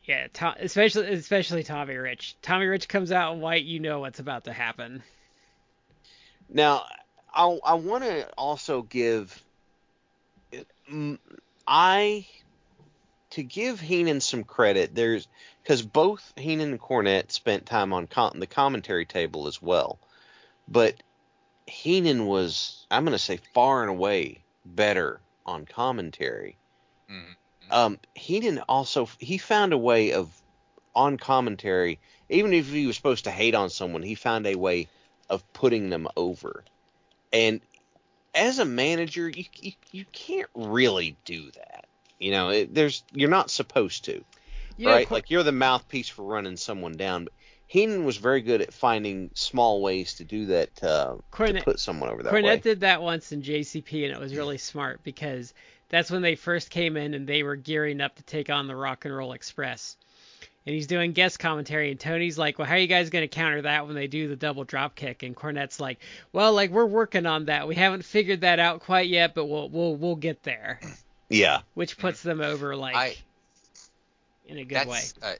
yeah. Tom, especially especially Tommy Rich. Tommy Rich comes out in white, you know what's about to happen. Now, I I want to also give I to give Heenan some credit. There's because both Heenan and Cornette spent time on com- the commentary table as well, but Heenan was I'm going to say far and away better on commentary. Mhm. Um, Heenan also he found a way of on commentary, even if he was supposed to hate on someone, he found a way of putting them over. And as a manager, you you, you can't really do that. You know, it, there's you're not supposed to, right? Like you're the mouthpiece for running someone down. But Heenan was very good at finding small ways to do that uh, to put someone over that Cornette way. did that once in JCP, and it was really smart because that's when they first came in and they were gearing up to take on the Rock and Roll Express. And he's doing guest commentary, and Tony's like, "Well, how are you guys going to counter that when they do the double drop kick?" And Cornette's like, "Well, like we're working on that. We haven't figured that out quite yet, but we'll we'll we'll get there." Yeah, Which puts them over like I- in a good way. That's uh,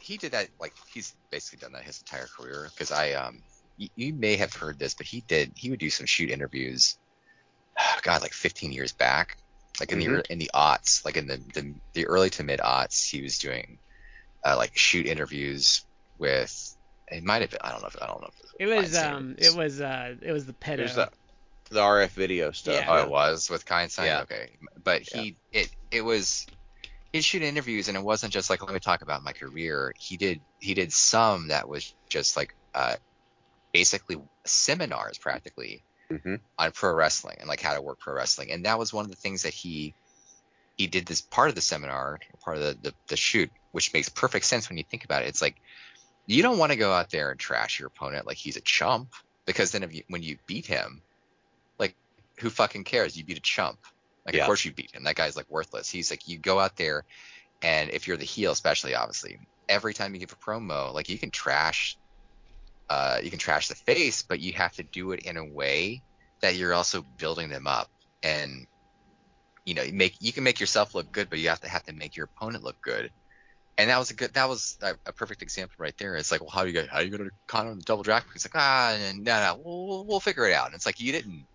he did that like he's basically done that his entire career because I um you, you may have heard this but he did he would do some shoot interviews <sighs> God like 15 years back like in the Mhm. ear- in the aughts like in the the, the early to mid aughts he was doing uh, like shoot interviews with it might have been I don't know if I don't know if It was Fine um it was uh it was the pedo. there's the the RF video stuff. Yeah. Oh, it was with Kindsign. Yeah. Okay, but he it it was he'd shoot interviews, and it wasn't just like let me talk about my career. He did he did some that was just like uh basically seminars practically hmm on pro wrestling and like how to work pro wrestling, and that was one of the things that he he did this part of the seminar, part of the the, the shoot, which makes perfect sense when you think about it. It's like you don't want to go out there and trash your opponent like he's a chump because then if you, when you beat him, like who fucking cares? You beat a chump. Like Yeah. of course you beat him. That guy's like worthless. He's like you go out there and if you're the heel especially obviously, every time you give a promo, like you can trash uh you can trash the face, but you have to do it in a way that you're also building them up and you know, you make you can make yourself look good, but you have to have to make your opponent look good. And that was a good that was a, a perfect example right there. It's like, well, how do you how are you gonna counter the double drag? He's like, ah, no, no, we'll, we'll we'll figure it out. And it's like you didn't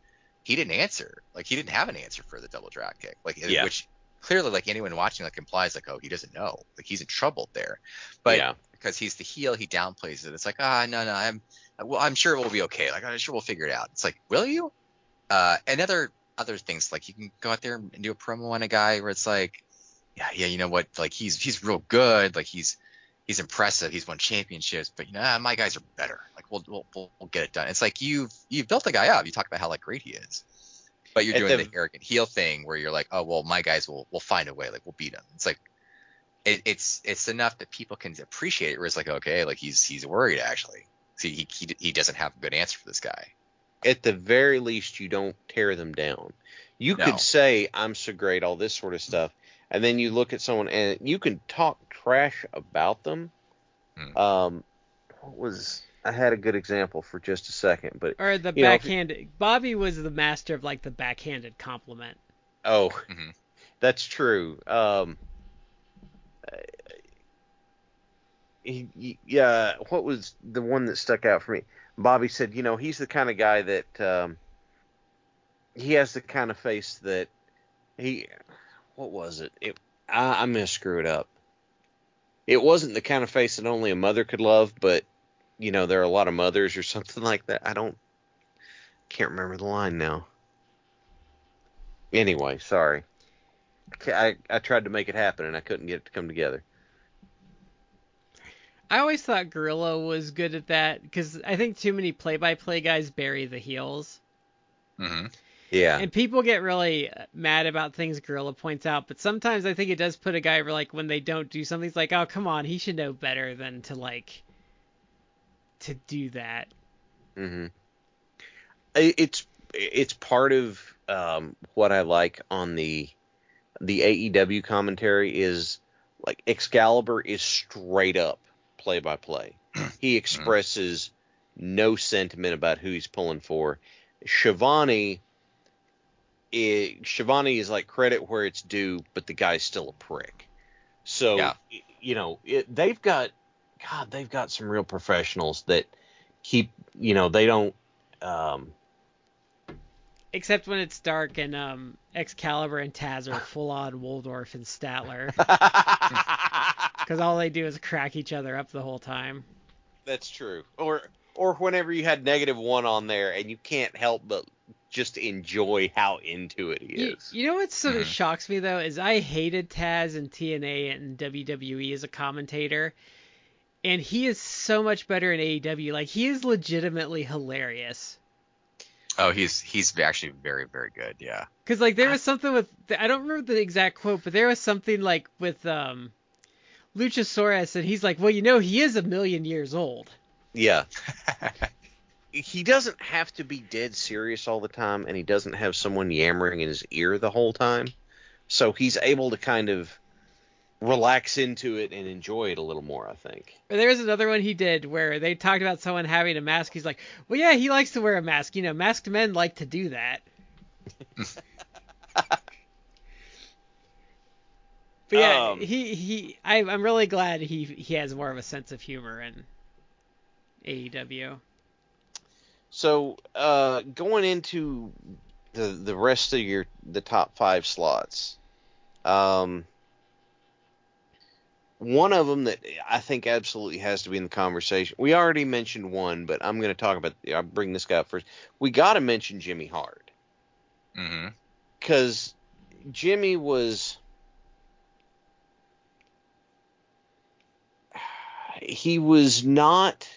he didn't answer. Like he didn't have an answer for the double drag kick. Like Yeah. which clearly like anyone watching like implies like, oh, he doesn't know. Like he's in trouble there. But yeah, because he's the heel, he downplays it. It's like, ah, no, no, I'm, well, I'm sure we'll be okay. Like, I'm sure we'll figure it out. It's like, will you? Uh, and other other things like you can go out there and do a promo on a guy where it's like, yeah, yeah, you know what? Like he's he's real good. Like he's he's impressive. He's won championships, but you know, ah, my guys are better. Like we'll, we'll we'll get it done. It's like you've you've built a guy up. You talk about how like great he is, but you're At doing the- the, arrogant heel thing where you're like, oh well, my guys will will find a way. Like we'll beat him. It's like it, it's it's enough that people can appreciate it. Where it's like, okay, like he's he's worried actually. See, he he he doesn't have a good answer for this guy. At the very least, you don't tear them down. You No. could say I'm so great, all this sort of stuff, and then you look at someone and you can talk trash about them. Hmm. Um, what was I had a good example for just a second, but Or the You know, if- backhanded. Bobby was the master of like the backhanded compliment. oh, Mhm. <laughs> that's true. Um, he, he- yeah, what was the one that stuck out for me? Bobby said, you know, he's the kind of guy that um, he has the kind of face that he. What was it? It I, I'm gonna screw it up. It wasn't the kind of face that only a mother could love, but you know, there are a lot of mothers or <laughs> something like that. I don't can't remember the line now. Anyway, sorry. I I tried to make it happen and I couldn't get it to come together. I always thought Gorilla was good at that because I think too many play-by-play guys bury the heels, Mm-hmm. Yeah. and people get really uh, mad about things Gorilla points out. But sometimes I think it does put a guy over like when they don't do something, it's like, oh come on, he should know better than to like to do that. hmm It's it's part of um, what I like on the the AEW commentary is like Excalibur is straight up play by play. He expresses no sentiment about who he's pulling for. Schiavone i Schiavone is like credit where it's due, but the guy's still a prick. So Yeah. you know, it, they've got God, they've got some real professionals that keep you know they don't um Except when it's dark and um, Excalibur and Taz are full on Waldorf and Statler. <laughs> Because all they do is crack each other up the whole time. that's true or or whenever you had negative one on there and you can't help but just enjoy how into it he is you know what sort of Mhm. shocks me though is I hated Taz and TNA and WWE as a commentator, and he is so much better in AEW. Like he is legitimately hilarious. Oh, he's he's actually very very good. Yeah. Cause like there was something with I don't remember the exact quote, but there was something like with um Luchasaurus, and he's like, well, you know, he is a million years old. yeah <laughs> he doesn't have to be dead serious all the time and he doesn't have someone yammering in his ear the whole time so he's able to kind of relax into it and enjoy it a little more i think there was another one he did where they talked about someone having a mask. He's like, well, yeah, he likes to wear a mask. You know, masked men like to do that. <laughs> but yeah, Um, he he. I, I'm really glad he he has more of a sense of humor in AEW. So uh, going into the the rest of your the top five slots, um, one of them that I think absolutely has to be in the conversation. We already mentioned one, but I'm going to talk about. I'll bring this guy up first. We got to mention Jimmy Hart Mm-hmm. because Jimmy was. He was not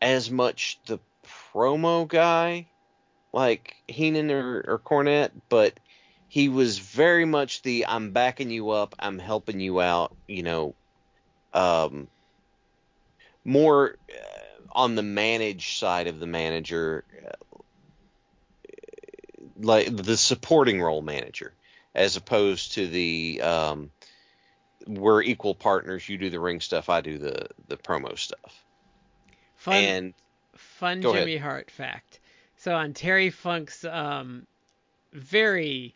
as much the promo guy like Heenan or, or Cornette, but he was very much the I'm backing you up, I'm helping you out, you know, um, more uh, on the manage side of the manager, uh, like the supporting role manager, as opposed to the um, we're equal partners. You do the ring stuff, I do the the promo stuff. Fun And fun Go ahead. Jimmy Hart fact. So on Terry Funk's um, very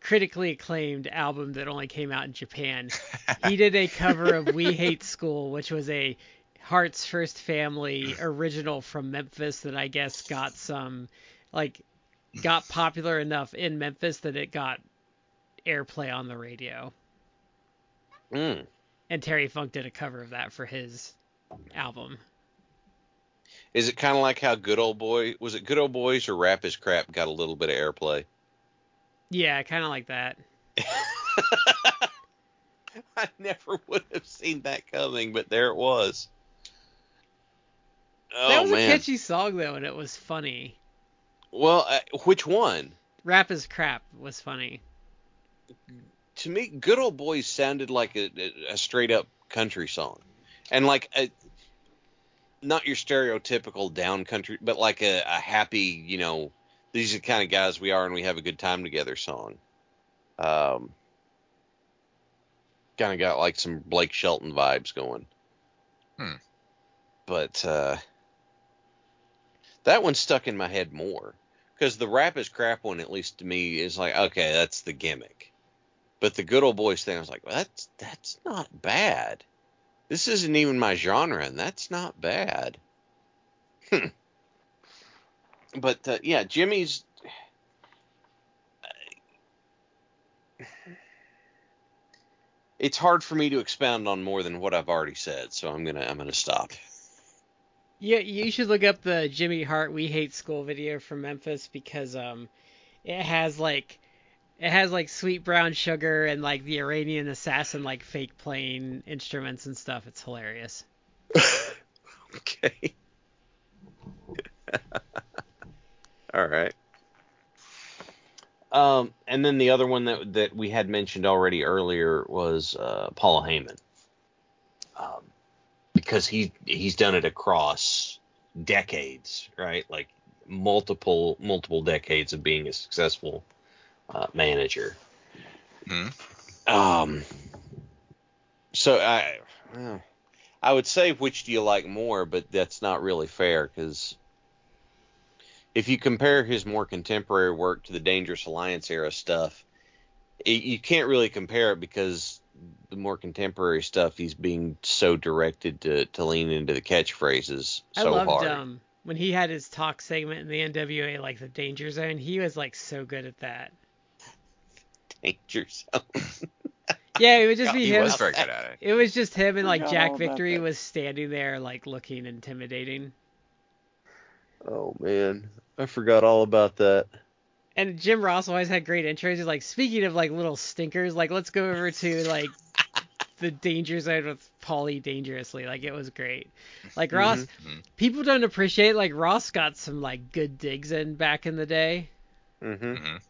critically acclaimed album that only came out in Japan, he <laughs> did a cover of We Hate School, which was a Hart's First Family original from Memphis that I guess got some like got popular enough in Memphis that it got airplay on the radio. mm, And Terry Funk did a cover of that for his album. Is it kind of like how Good Old Boy was it Good Old Boys or Rap is Crap got a little bit of airplay? Yeah, kind of like that. <laughs> I never would have seen that coming, but there it was. Oh that was man. a catchy song though, and it was funny. Well, uh, which one? Rap is crap was funny. To me, Good Old Boys sounded like a, a, a straight up country song, and like a, not your stereotypical down country, but like a, a happy, you know, these are the kind of guys we are, and we have a good time together song. Um, kind of got like some Blake Shelton vibes going. Hmm. But uh, that one stuck in my head more because the rap is crap one, at least to me, is like okay, that's the gimmick. But the good old boys thing, I was like, well, that's that's not bad. This isn't even my genre, and that's not bad. Hmm. But uh, yeah, Jimmy's. It's hard for me to expound on more than what I've already said, so I'm gonna I'm gonna stop. Yeah, you should look up the Jimmy Hart "We Hate School" video from Memphis because um, it has like, it has like Sweet Brown Sugar and like the Iranian Assassin like fake playing instruments and stuff. It's hilarious. <laughs> okay. <laughs> All right. Um, and then the other one that that we had mentioned already earlier was uh, Paul Heyman, um, because he he's done it across decades, right? Like multiple multiple decades of being a successful uh, manager. Hmm. Um. So I, I would say which do you like more, but that's not really fair because if you compare his more contemporary work to the Dangerous Alliance era stuff, it, you can't really compare it because the more contemporary stuff he's being so directed to to lean into the catchphrases so I loved hard. um when he had his talk segment in the NWA like the Danger Zone. He was like so good at that. <laughs> Danger Zone. Yeah, it would just be he him. was very good at it. It was just him and like Forgot Jack Victory that. was standing there like looking intimidating. Oh man, I forgot all about that. And Jim Ross always had great intros. He's like, speaking of like little stinkers, like let's go over to like <laughs> the danger zone with Paulie dangerously. Like it was great. Like Ross, Mhm. people don't appreciate like Ross got some like good digs in back in the day. Mm-hmm. Mhm.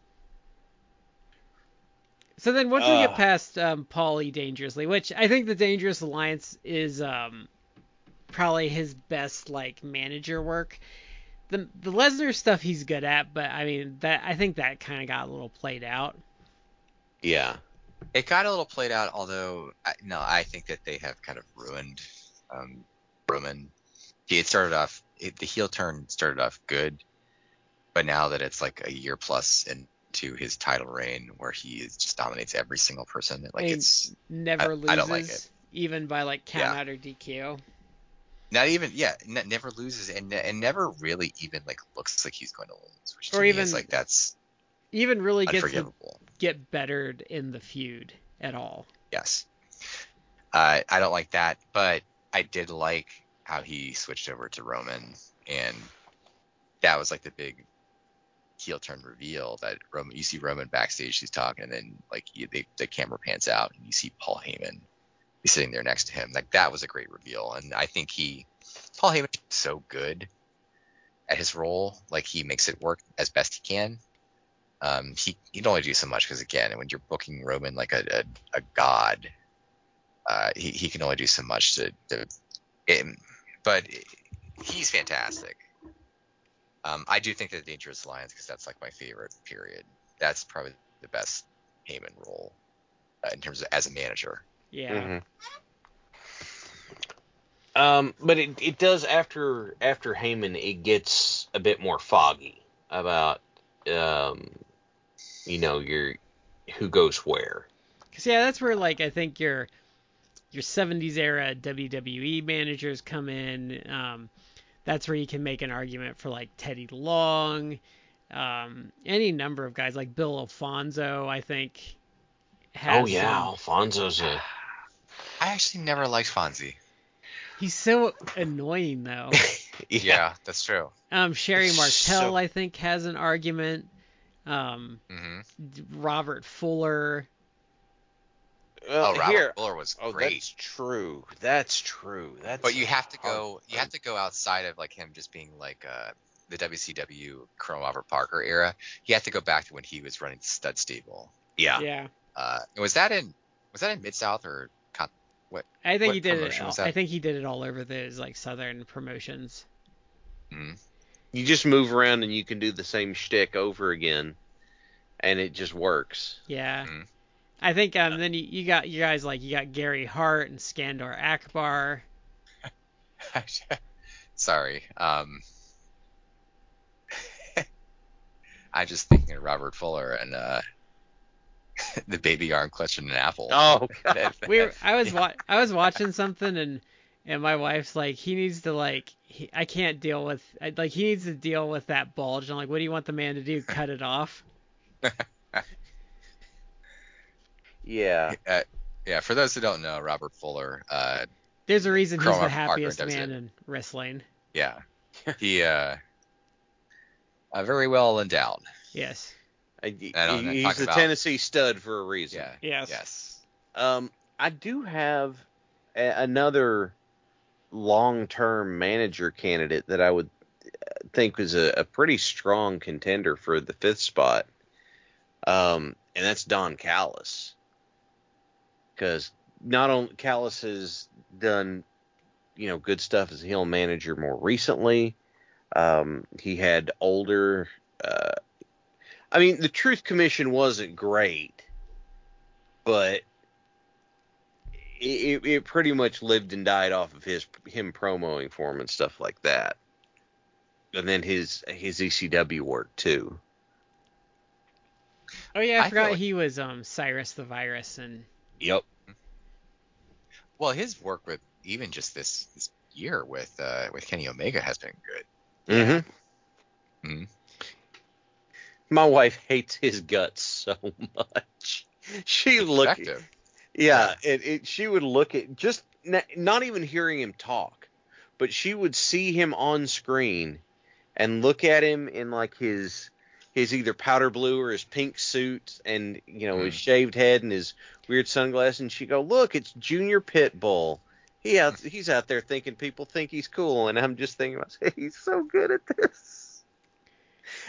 So then once we get past um, Paulie dangerously, which I think the Dangerous Alliance is um, probably his best like manager work. The the Lesnar stuff he's good at, but I mean that I think that kind of got a little played out. Yeah. It got a little played out, although I, no, I think that they have kind of ruined um, Roman. He had started off it, the heel turn started off good, but now that it's like a year plus into his title reign, where he is, just dominates every single person, like it's Never I- loses, I don't like it. even by like count Yeah. out or DQ. not even yeah, ne- never loses and ne- and never really even like looks like he's going to lose, which to Or me even is like that's Even really gets to get bettered in the feud at all. Yes. Uh, I don't like that, but I did like how he switched over to Roman, and that was like the big heel turn reveal that Roman. You see Roman backstage, he's talking, and then like you, they, the camera pans out, and you see Paul Heyman. Sitting there next to him. Like that was a great reveal, and I think he, Paul Heyman, is so good at his role. Like he makes it work as best he can. Um, he he'd only do so much because again, when you're booking Roman like a a, a god, uh, he he can only do so much to. to it, but he's fantastic. Um, I do think that the Dangerous Alliance because that's like my favorite period. That's probably the best Heyman role uh, in terms of as a manager. Yeah. Mhm. Um, but it it does after after Heyman, it gets a bit more foggy about um, you know, your who goes where. Cause yeah, that's where like I think your your 70s era WWE managers come in. Um, that's where you can make an argument for like Teddy Long, um, any number of guys like Bill Alfonso. I think. Has oh yeah, some- Alfonso's a <sighs> I actually never liked Fonzie. he's so annoying though. <laughs> Yeah, that's true. Um, Sherri Martel, So- I think, has an argument. Um, hmm Robert Fuller. Well, oh, Robert here, Fuller was oh, great. that's true. That's true. That's. But you have to hard go. You have to go outside of like him just being like uh, the WCW Colonel Robert Parker era. You have to go back to when he was running Stud Stable. Yeah. Yeah. Uh, was that in was that in Mid South or Con- I think What he did it. all- I think he did it all over those like southern promotions. mm, You just move around and you can do the same shtick over again, and it just works. Yeah. Mhm. I think um then you, you got you guys like you got Gary Hart and Skandor Akbar. <laughs> Sorry. Um, <laughs> I'm just thinking of Robert Fuller and uh, <laughs> the baby arm clutching an apple. Oh, God. We were, I was Yeah. wa- I was watching something and and my wife's like he needs to like he, I can't deal with like he needs to deal with that bulge. I'm like what do you want the man to do? Cut it off? Yeah. Uh, yeah, for those who don't know, Robert Fuller, uh, There's a reason he's the happiest does man in wrestling. yeah, <laughs> he uh, uh, very well endowed. Yes. I- I don't he's talk a about- Tennessee stud for a reason. Yeah. Yes. Yes. Um, I do have a- another long-term manager candidate that I would uh, think was a, a pretty strong contender for the fifth spot. Um, and that's Don Callis. Because not only Callis has done, you know, good stuff as a heel manager more recently. Um, he had older. Uh, I mean, the Truth Commission wasn't great, but it, it, it pretty much lived and died off of his him promoing for him and stuff like that. And then his his ECW work too. Oh yeah, I, I forgot like- he was um Cyrus the Virus and Yep. Well, his work with even just this, this year with uh, with Kenny Omega has been good. Mm-hmm. Mhm. My wife hates his guts so much. <laughs> She look, Effective. yeah, it, it. She would look at just n- not even hearing him talk, but she would see him on screen and look at him in like his his either powder blue or his pink suit and you know his Mm. shaved head and his weird sunglasses. And she go look it's junior pitbull. He out he's out there thinking people think he's cool. And i'm just thinking about <laughs> he's so good at this.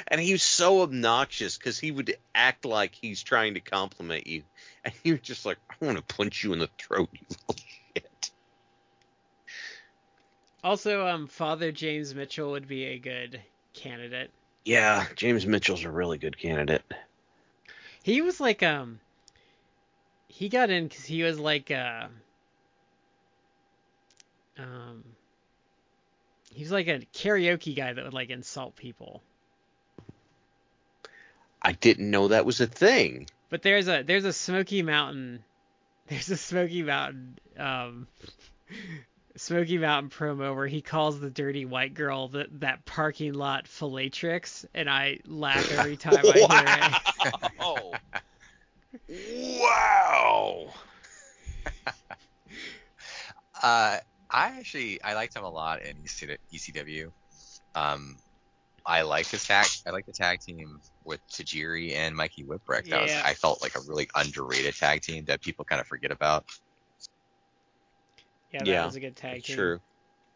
And he was so obnoxious because he would act like he's trying to compliment you. And you're just like i want to punch you in the throat you little shit. Also um Father James Mitchell would be a good candidate. Yeah james mitchell's a really good candidate He was like um he got in cuz he was like uh um he was like a karaoke guy that would like insult people. i didn't know that was a thing But there's a there's a Smoky Mountain <laughs> there's a Smoky Mountain um Smoky Mountain promo where he calls the dirty white girl that that parking lot fillatrix and I laugh every <laughs> time I hear it. wow wow <laughs> Uh, I actually I liked him a lot in EC- ECW. Um, I liked his tag. I like the tag team with Tajiri and Mikey Whipwreck. That was I felt like a really underrated tag team that people kind of forget about. Yeah, that Yeah, was a good tag team. True.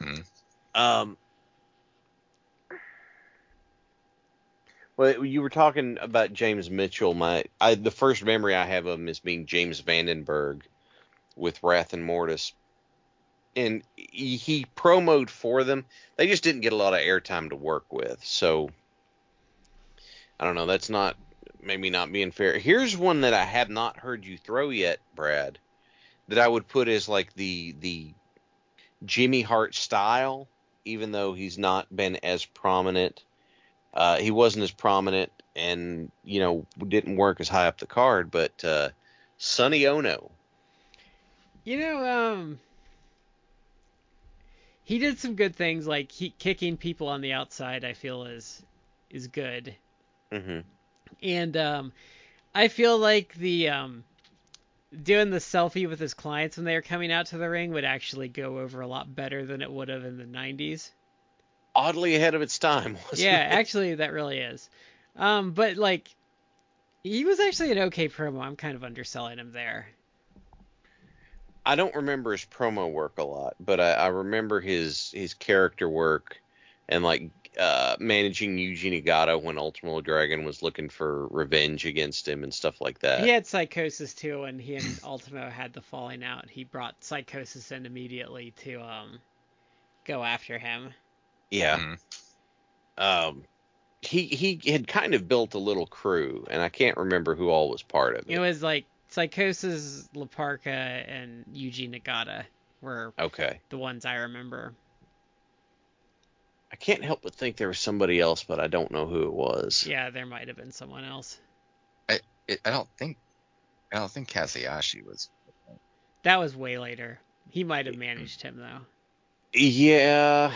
Mhm. Um. Well, you were talking about James Mitchell. My, I, the first memory I have of him is being James Vandenberg with Wrath and Mortis, and he, he promoted for them. They just didn't get a lot of airtime to work with, so I don't know. That's not maybe not being fair. Here's one that I have not heard you throw yet, Brad. That I would put as like the the Jimmy Hart style, even though he's not been as prominent. Uh, he wasn't as prominent and, you know, didn't work as high up the card, but uh, Sonny Onoo. You know, um, he did some good things like he kicking people on the outside. I feel is is good, Mm-hmm. and um, I feel like the um, doing the selfie with his clients when they were coming out to the ring would actually go over a lot better than it would have in the 90s. Oddly ahead of its time. Wasn't yeah, it? actually, that really is. Um, but like, he was actually an okay promo. I'm kind of underselling him there. I don't remember his promo work a lot, but I, I remember his his character work and like uh, managing Yuji Nagata when Ultimo Dragon was looking for revenge against him and stuff like that. He had Psicosis too, and he and <laughs> Ultimo had the falling out. He brought Psicosis in immediately to um go after him. Yeah. Mhm. Um, he he had kind of built a little crew, and I can't remember who all was part of it. It was like Psicosis, Laparca, and Yuji Nagata were okay. the ones I remember. I can't help but think there was somebody else, but I don't know who it was. Yeah, there might have been someone else. It, I don't think I don't think Kaz Hayashi was. That was way later. He might have managed him though. Yeah.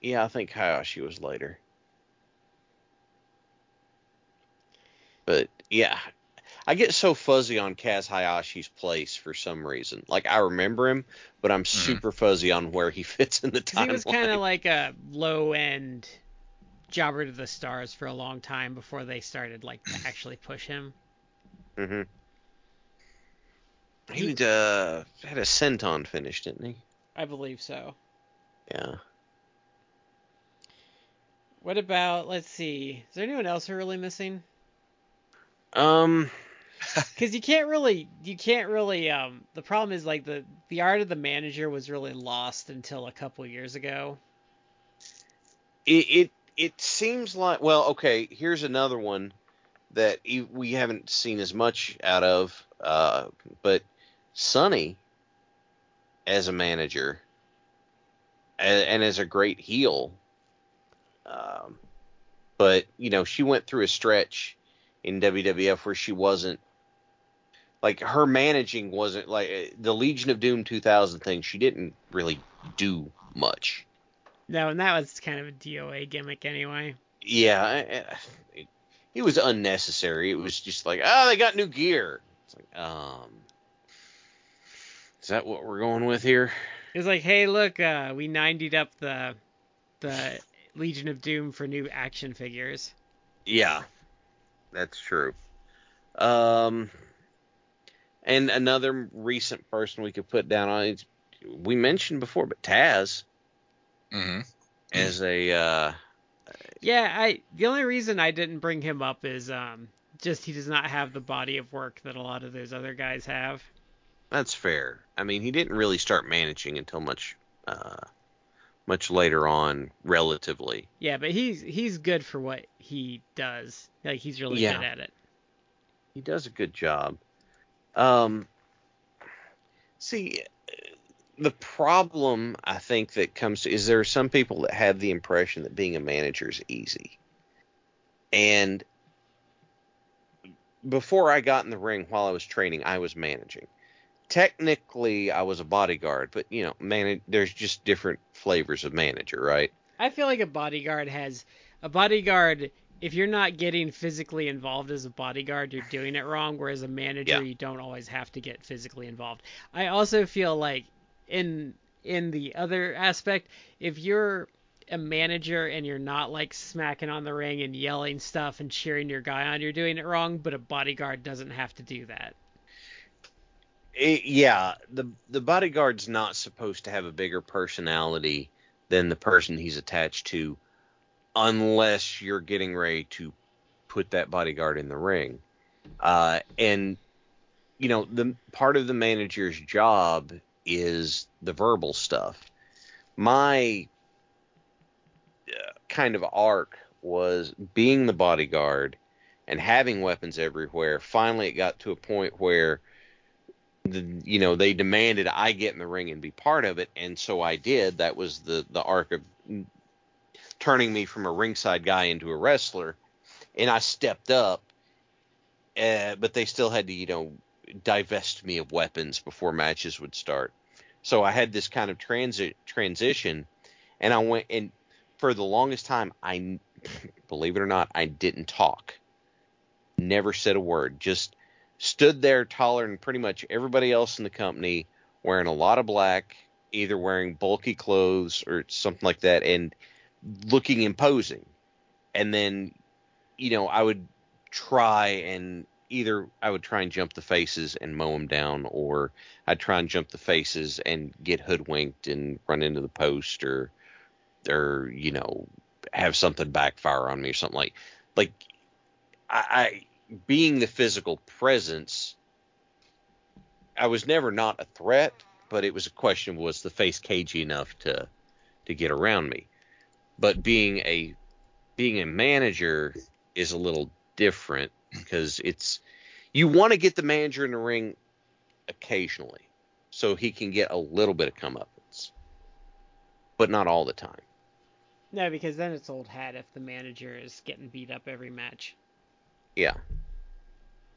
Yeah, I think Hayashi was later. But yeah, I get so fuzzy on Kaz Hayashi's place for some reason. Like I remember him, but I'm super fuzzy on where he <laughs> fits in the Because he was kind of like a low end jobber to the stars for a long time before they started like to actually push him. Mm-hmm. He uh, had a senton finish, didn't he? I believe so. Yeah. What about let's see, is there anyone else we're really missing? Um. <laughs> Because you can't really, you can't really. Um, the problem is like the the art of the manager was really lost until a couple years ago. it it it seems like well okay here's another one that we haven't seen as much out of uh but Sunny as a manager and, and as a great heel um but you know she went through a stretch in WWF where she wasn't like her managing wasn't like uh, the Legion of Doom 2000 thing she didn't really do much No, and that was kind of a DOA gimmick anyway. Yeah, it, it was unnecessary. It was just like, oh, they got new gear. It's like, um, is that what we're going with here? It was like, hey, look, uh, we 90'd up the the Legion of Doom for new action figures. Yeah, that's true. Um, and another recent person we could put down on it, we mentioned before, but Taz hmm as a uh, Yeah, I the only reason I didn't bring him up is um just he does not have the body of work that a lot of those other guys have. that's fair. I mean, he didn't really start managing until much, uh, much later on, relatively. Yeah, but he's he's good for what he does. Like he's really Yeah. good at it. he does a good job. Um, see, the problem I think that comes to is there are some people that have the impression that being a manager is easy, and before I got in the ring while I was training, I was managing. Technically, I was a bodyguard, but you know, man, there's just different flavors of manager, right? I feel like a bodyguard has a bodyguard. If you're not getting physically involved as a bodyguard, you're doing it wrong. Whereas a manager, Yeah. you don't always have to get physically involved. I also feel like in in the other aspect, if you're a manager and you're not like smacking on the ring and yelling stuff and cheering your guy on, you're doing it wrong. But a bodyguard doesn't have to do that. It, yeah, the the bodyguard's not supposed to have a bigger personality than the person he's attached to, unless you're getting ready to put that bodyguard in the ring. Uh, and you know, the part of the manager's job is the verbal stuff. My uh, kind of arc was being the bodyguard and having weapons everywhere. Finally, it got to a point where the you know they demanded I get in the ring and be part of it, and so I did. That was the the arc of turning me from a ringside guy into a wrestler, and I stepped up. Uh, but they still had to you know divest me of weapons before matches would start. So I had this kind of transit transition, and I went and for the longest time I <laughs> believe it or not I didn't talk, never said a word, just stood there taller than pretty much everybody else in the company, wearing a lot of black, either wearing bulky clothes or something like that, and looking imposing. And then, you know, I would try and either I would try and jump the faces and mow them down, or I'd try and jump the faces and get hoodwinked and run into the post, or or you know have something backfire on me or something like like I, I being the physical presence. I was never not a threat, but it was a question: was the face cagey enough to to get around me? But being a being a manager is a little different because it's you want to get the manager in the ring occasionally so he can get a little bit of comeuppance, but not all the time. No, because then it's old hat if the manager is getting beat up every match. Yeah.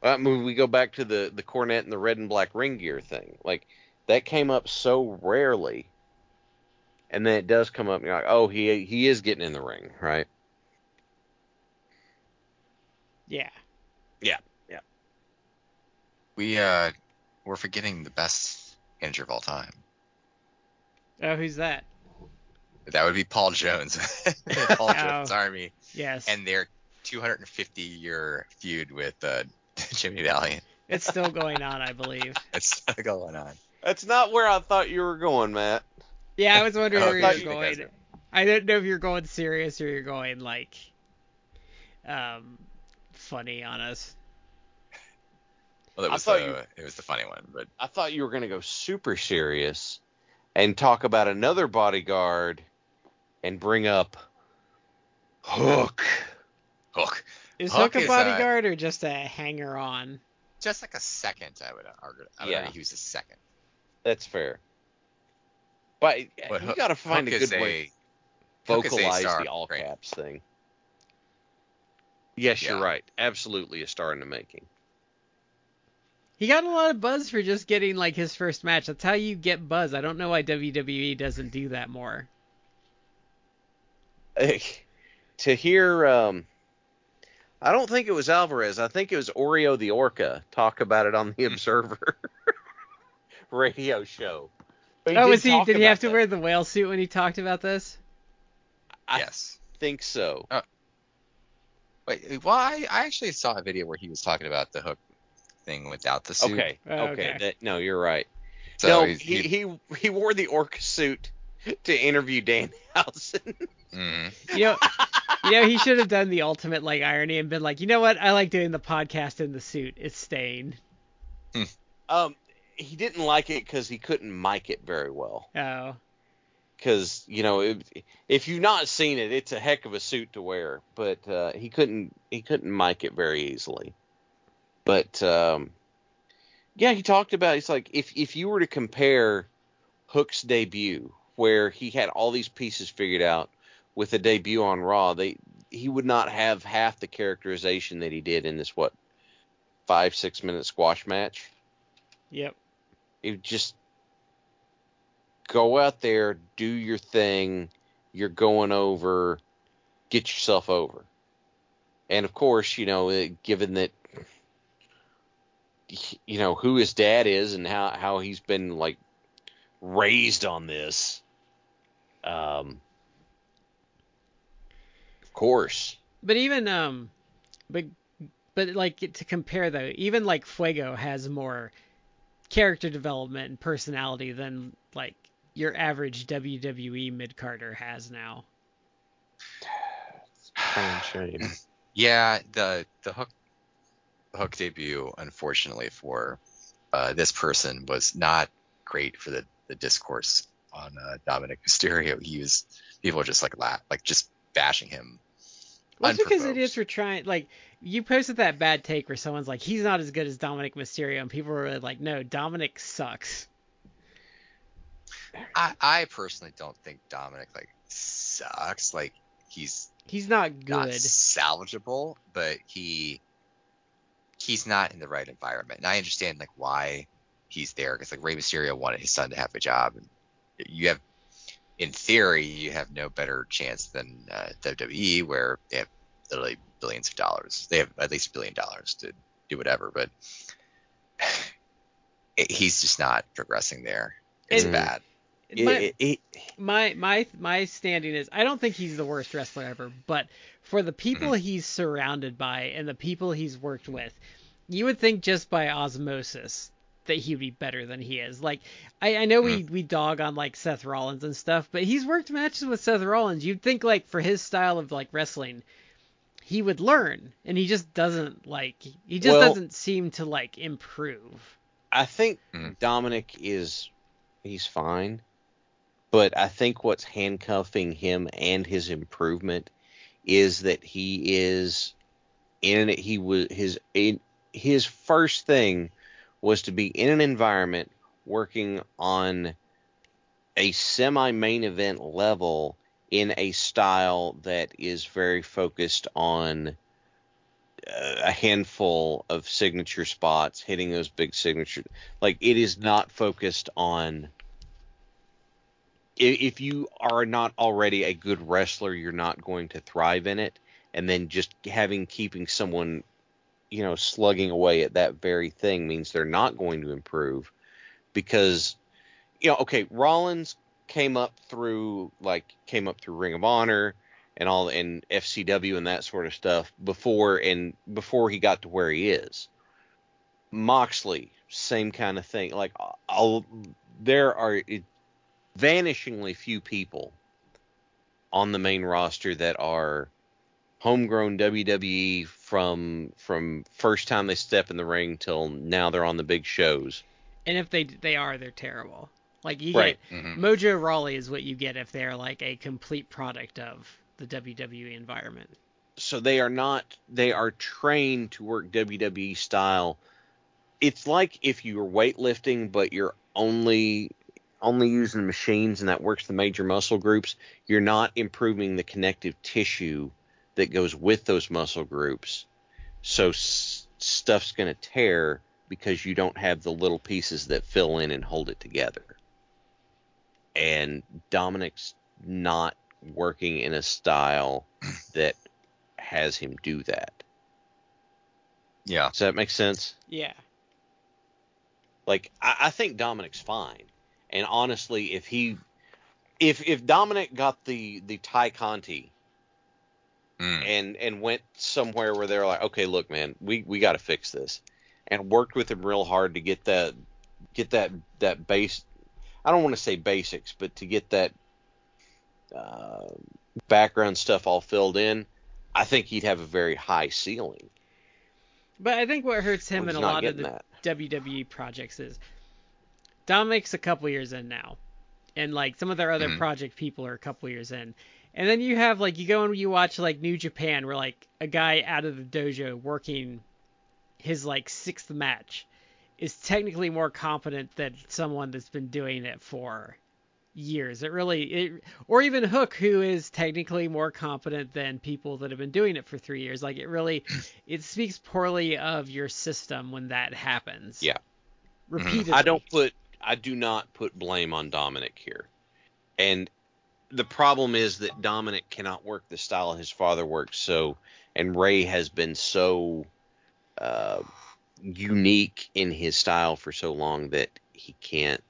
I mean, we go back to the the Cornette and the red and black ring gear thing. Like that came up so rarely, and then it does come up. And you're like, oh, he he is getting in the ring, right? Yeah. Yeah. Yeah. We uh we're forgetting the best manager of all time. Oh, who's that? That would be Paul Jones. <laughs> Paul <laughs> Oh. Jones Army Yes. and their 250 year feud with uh, <laughs> Jimmy Valiant. it's still going on, I believe. It's still going on. That's not where I thought you were going, Matt. Yeah, I was wondering Oh, where you're going. I didn't know if you're going serious or you're going like um funny on us. Well, it was the you- it was the funny one, but I thought you were going to go super serious and talk about another bodyguard and bring up Hook. Hook Is Hook Hook a is, bodyguard or just a hanger on? just like a second. I would argue. I would Yeah. argue he was a second. That's fair. But, But you got to find Hook a is good way to Hook is a vocalize the all Great. caps thing. Yes, you're right. Absolutely a star in the making. He got a lot of buzz for just getting like his first match. That's how you get buzz. I don't know why WWE doesn't do that more. to hear um I don't think it was Alvarez. I think it was Oreo the Orca talk about it on the Observer <laughs> radio show. But oh, was he? Did he about have to that. wear the whale suit when he talked about this? I yes. think so. Wait, well, I, I actually saw a video where he was talking about the Hook thing without the suit. Okay. Oh, okay. okay. That, no, you're right. So no, he, he he wore the Orca suit to interview Danhausen. <laughs> mhm. You know, you know, he should have done the ultimate like irony and been like, you know what? I like doing the podcast in the suit. It's staying. um, he didn't like it because he couldn't mic it very well. Oh, because you know if, if you've not seen it, it's a heck of a suit to wear. But uh, he couldn't he couldn't mic it very easily. But um, yeah, he talked about it's like if if you were to compare Hook's debut, where he had all these pieces figured out, with a debut on Raw, they he would not have half the characterization that he did in this what five six minute squash match. yep. It just go out there, do your thing. You're going over, get yourself over. And of course, you know, given that you know who his dad is and how how he's been like raised on this, um, of course, But even um, but but like to compare though, even like Fuego has more character development and personality than like your average WWE mid carder has now. shame. <sighs> Yeah, the the hook the hook debut, unfortunately for uh, this person, was not great for the, the discourse on uh, Dominic Mysterio. He was people were just like laugh, like just bashing him. Well, it's because unprovoked. idiots were trying like you posted that bad take where someone's like he's not as good as Dominic Mysterio and people were like no Dominic sucks. I, I personally don't think Dominic like sucks. Like he's He's not not good. salvageable, but he he's not in the right environment. And I understand like why he's there because like Rey Mysterio wanted his son to have a job, and you have, in theory, you have no better chance than uh, WWE where they have literally billions of dollars. They have at least a billion dollars to do whatever, but <laughs> it, he's just not progressing there. It's And- bad. My- It- it- my my my standing is I don't think he's the worst wrestler ever, but for the people Mm-hmm. he's surrounded by and the people he's worked with, you would think just by osmosis that he would be better than he is. Like I, I know we we dog on like Seth Rollins and stuff, but he's worked matches with Seth Rollins. You'd think like for his style of like wrestling, he would learn, and he just doesn't like he just Well- doesn't seem to like improve. I think Mhm. Dominic is he's fine, but I think what's handcuffing him and his improvement is that he is in it. He was his in, his first thing was to be in an environment working on a semi main event level in a style that is very focused on uh, a handful of signature spots, hitting those big signature. Like it is not focused on. If you are not already a good wrestler, you're not going to thrive in it. And then just having keeping someone, you know, slugging away at that very thing means they're not going to improve because, you know, okay, Rollins came up through like came up through Ring of Honor and all and FCW and that sort of stuff before and before he got to where he is. Moxley, same kind of thing. Like I'll, there are vanishingly few people on the main roster that are homegrown WWE from from first time they step in the ring till now they're on the big shows. And if they they are, they're terrible. Like you Right. get Mhm. Mojo Rawley is what you get if they're like a complete product of the WWE environment. so they are not they are trained to work WWE style. It's like if you were weightlifting but you're only only using machines and that works the major muscle groups, you're not improving the connective tissue that goes with those muscle groups. So s- stuff's going to tear because you don't have the little pieces that fill in and hold it together. And Dominic's not working in a style that has him do that. Yeah. Does that make sense? Yeah. Like I, I think Dominic's fine. And honestly, if he if if Dominic got the the Tay Conti Mm. and and went somewhere where they're like, okay, look, man, we we got to fix this, and worked with him real hard to get that get that that base. I don't want to say basics, but to get that uh, background stuff all filled in, I think he'd have a very high ceiling. But I think what hurts him Well, in a lot of the that. WWE projects is Dominic's a couple years in now, and like some of their other Mhm. project people are a couple years in, and then you have like you go and you watch like New Japan where like a guy out of the dojo working his like sixth match is technically more competent than someone that's been doing it for years. It really it or even Hook who is technically more competent than people that have been doing it for 3 years. Like it really <clears throat> it speaks poorly of your system when that happens. Yeah. Repeatedly. I don't put I do not put blame on Dominic here. And the problem is that Dominic cannot work the style his father works so and Rey has been so uh, unique in his style for so long that he can't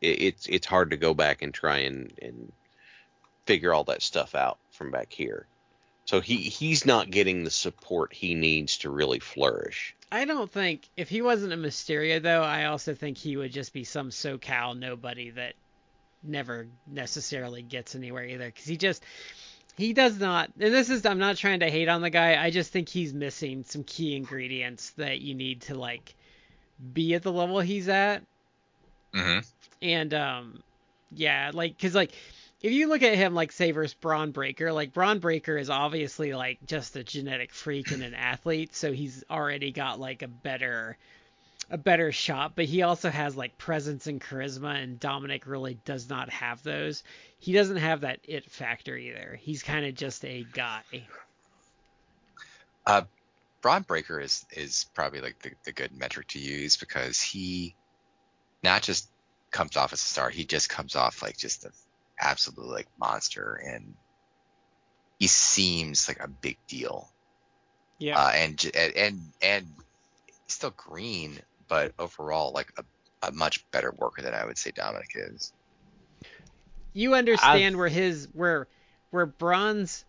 it, it's it's hard to go back and try and, and figure all that stuff out from back here. So he he's not getting the support he needs to really flourish. I don't think if he wasn't a Mysterio though, I also think he would just be some SoCal nobody that never necessarily gets anywhere either cuz he just he does not and this is I'm not trying to hate on the guy. I just think he's missing some key ingredients that you need to like be at the level he's at hmm and um yeah like because like if you look at him like say versus Bron Breakker, like Bron Breakker is obviously like just a genetic freak and an athlete, so he's already got like a better a better shot, but he also has like presence and charisma and Dominic really does not have those. He doesn't have that it factor either. He's kind of just a guy. Uh, Bron Breakker is is probably like the, the good metric to use because he not just comes off as a star, he just comes off like just an absolute like monster and he seems like a big deal. Yeah. Uh, and and and and he's still green, but overall like a, a much better worker than I would say Dominic is. You understand where his where where Bron's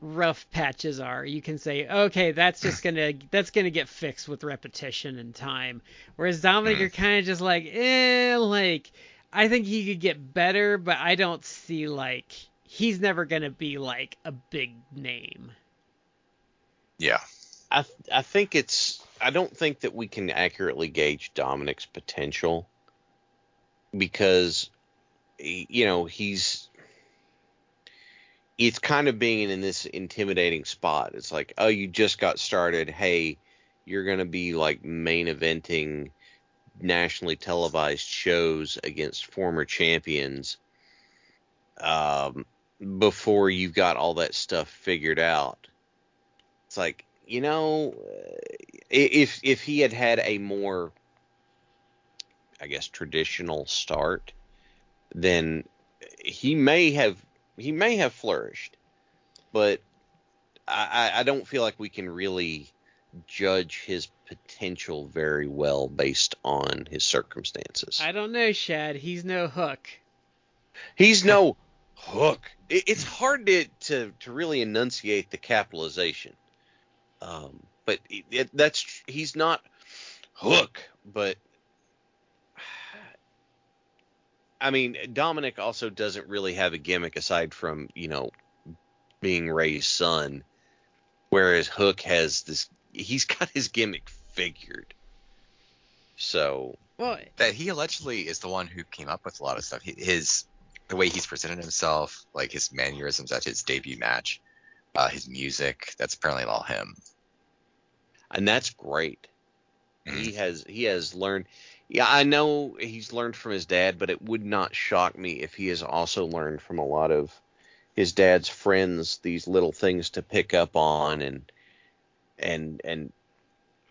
rough patches are. You can say, okay, that's just <laughs> gonna that's gonna get fixed with repetition and time. Whereas Dominic, Mhm. you're kind of just like, eh, like I think he could get better, but I don't see like he's never gonna be like a big name. Yeah. I th- I think it's I don't think that we can accurately gauge Dominic's potential because you know he's it's kind of being in this intimidating spot. It's like, oh, you just got started. Hey, you're gonna be like main eventing nationally televised shows against former champions um, before you've got all that stuff figured out. It's like you know, uh, if if he had had a more, I guess, traditional start, then he may have he may have flourished, but I, I don't feel like we can really judge his potential very well based on his circumstances. I don't know, Shad. He's no hook. He's no hook. It, it's hard to, to to really enunciate the capitalization. Um, but it, it, that's he's not hook, but I mean Dominic also doesn't really have a gimmick aside from you know being Rey's son, whereas Hook has this. He's <laughs> got his gimmick figured. So Well, That he allegedly is the one who came up with a lot of stuff. He- His the way he's presented himself, like his mannerisms at his debut match, uh, his music, that's apparently all him. and that's great. Mm-hmm. He has he has learned. Yeah, I know he's learned from his dad, but it would not shock me if he has also learned from a lot of his dad's friends these little things to pick up on and and and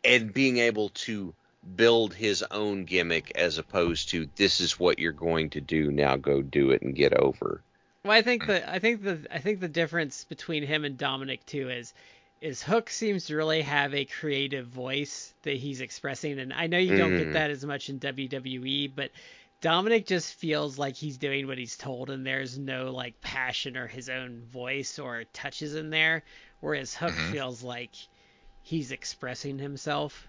and being able to build his own gimmick as opposed to this is what you're going to do now go do it and get over. Well, I think the I think the I think the difference between him and Dominic too is is Hook seems to really have a creative voice that he's expressing, and I know you don't Mhm. get that as much in WWE, but Dominic just feels like he's doing what he's told, and there's no like passion or his own voice or touches in there, whereas Hook Mhm. feels like he's expressing himself.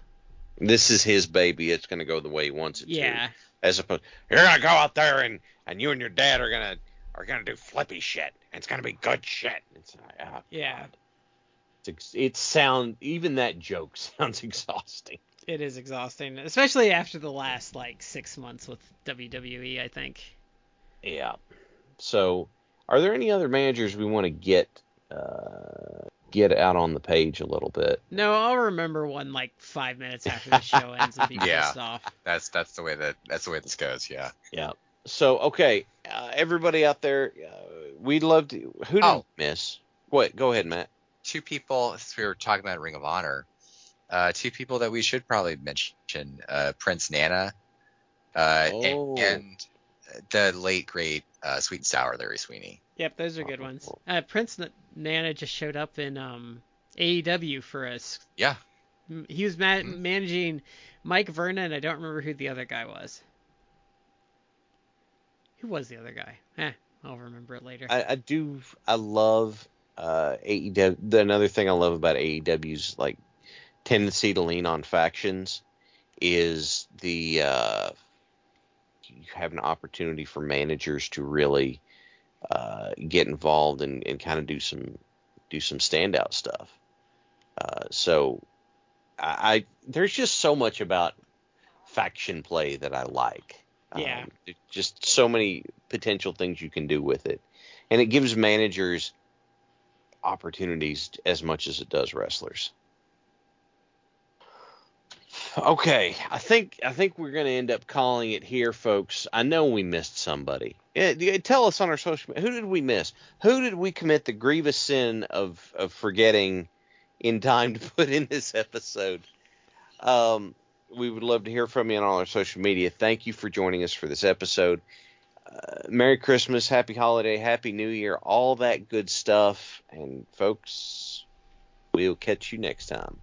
This is his baby. It's going to go the way he wants it to. Yeah, as opposed you're gonna go out there and and you and your dad are gonna are gonna do flippy shit and it's gonna be good shit it's oh, Yeah. God. It's ex- it sound even that joke <laughs> sounds exhausting it is exhausting, especially after the last like six months with WWE. I think. yeah so are there any other managers we want to get uh get out on the page a little bit No, I'll remember one like five minutes after the show <laughs> ends and be Yeah. pissed off. That's that's the way that that's the way this goes. Yeah. yeah so okay uh, everybody out there uh, we'd love to who did Oh. miss what go ahead matt Two people. Since we were talking about Ring of Honor, uh, two people that we should probably mention: uh, Prince Nana, uh, Oh. and, and the late great uh, Sweet and Sour Larry Sweeney. Yep, those are good ones. Uh, Prince Nana just showed up in um, AEW for us. Yeah. He was ma- Mhm. managing Mike Vernon. I don't remember who the other guy was. Who was the other guy? Eh, I'll remember it later. I, I do. I love uh, AEW. The, another thing I love about AEW's like tendency to lean on factions is the uh, you have an opportunity for managers to really uh, get involved and, and kind of do some do some standout stuff. Uh, so I, I there's just so much about faction play that I like. Yeah. Um, just so many potential things you can do with it, and it gives managers opportunities as much as it does wrestlers. Okay, I think I think we're going to end up calling it here, folks. I know we missed somebody. Tell us on our social media who did we miss? Who did we commit the grievous sin of of forgetting in time to put in this episode? Um, we would love to hear from you on all our social media. Thank you for joining us for this episode. Uh, Merry Christmas, Happy Holiday, Happy New Year, all that good stuff. And folks, we'll catch you next time.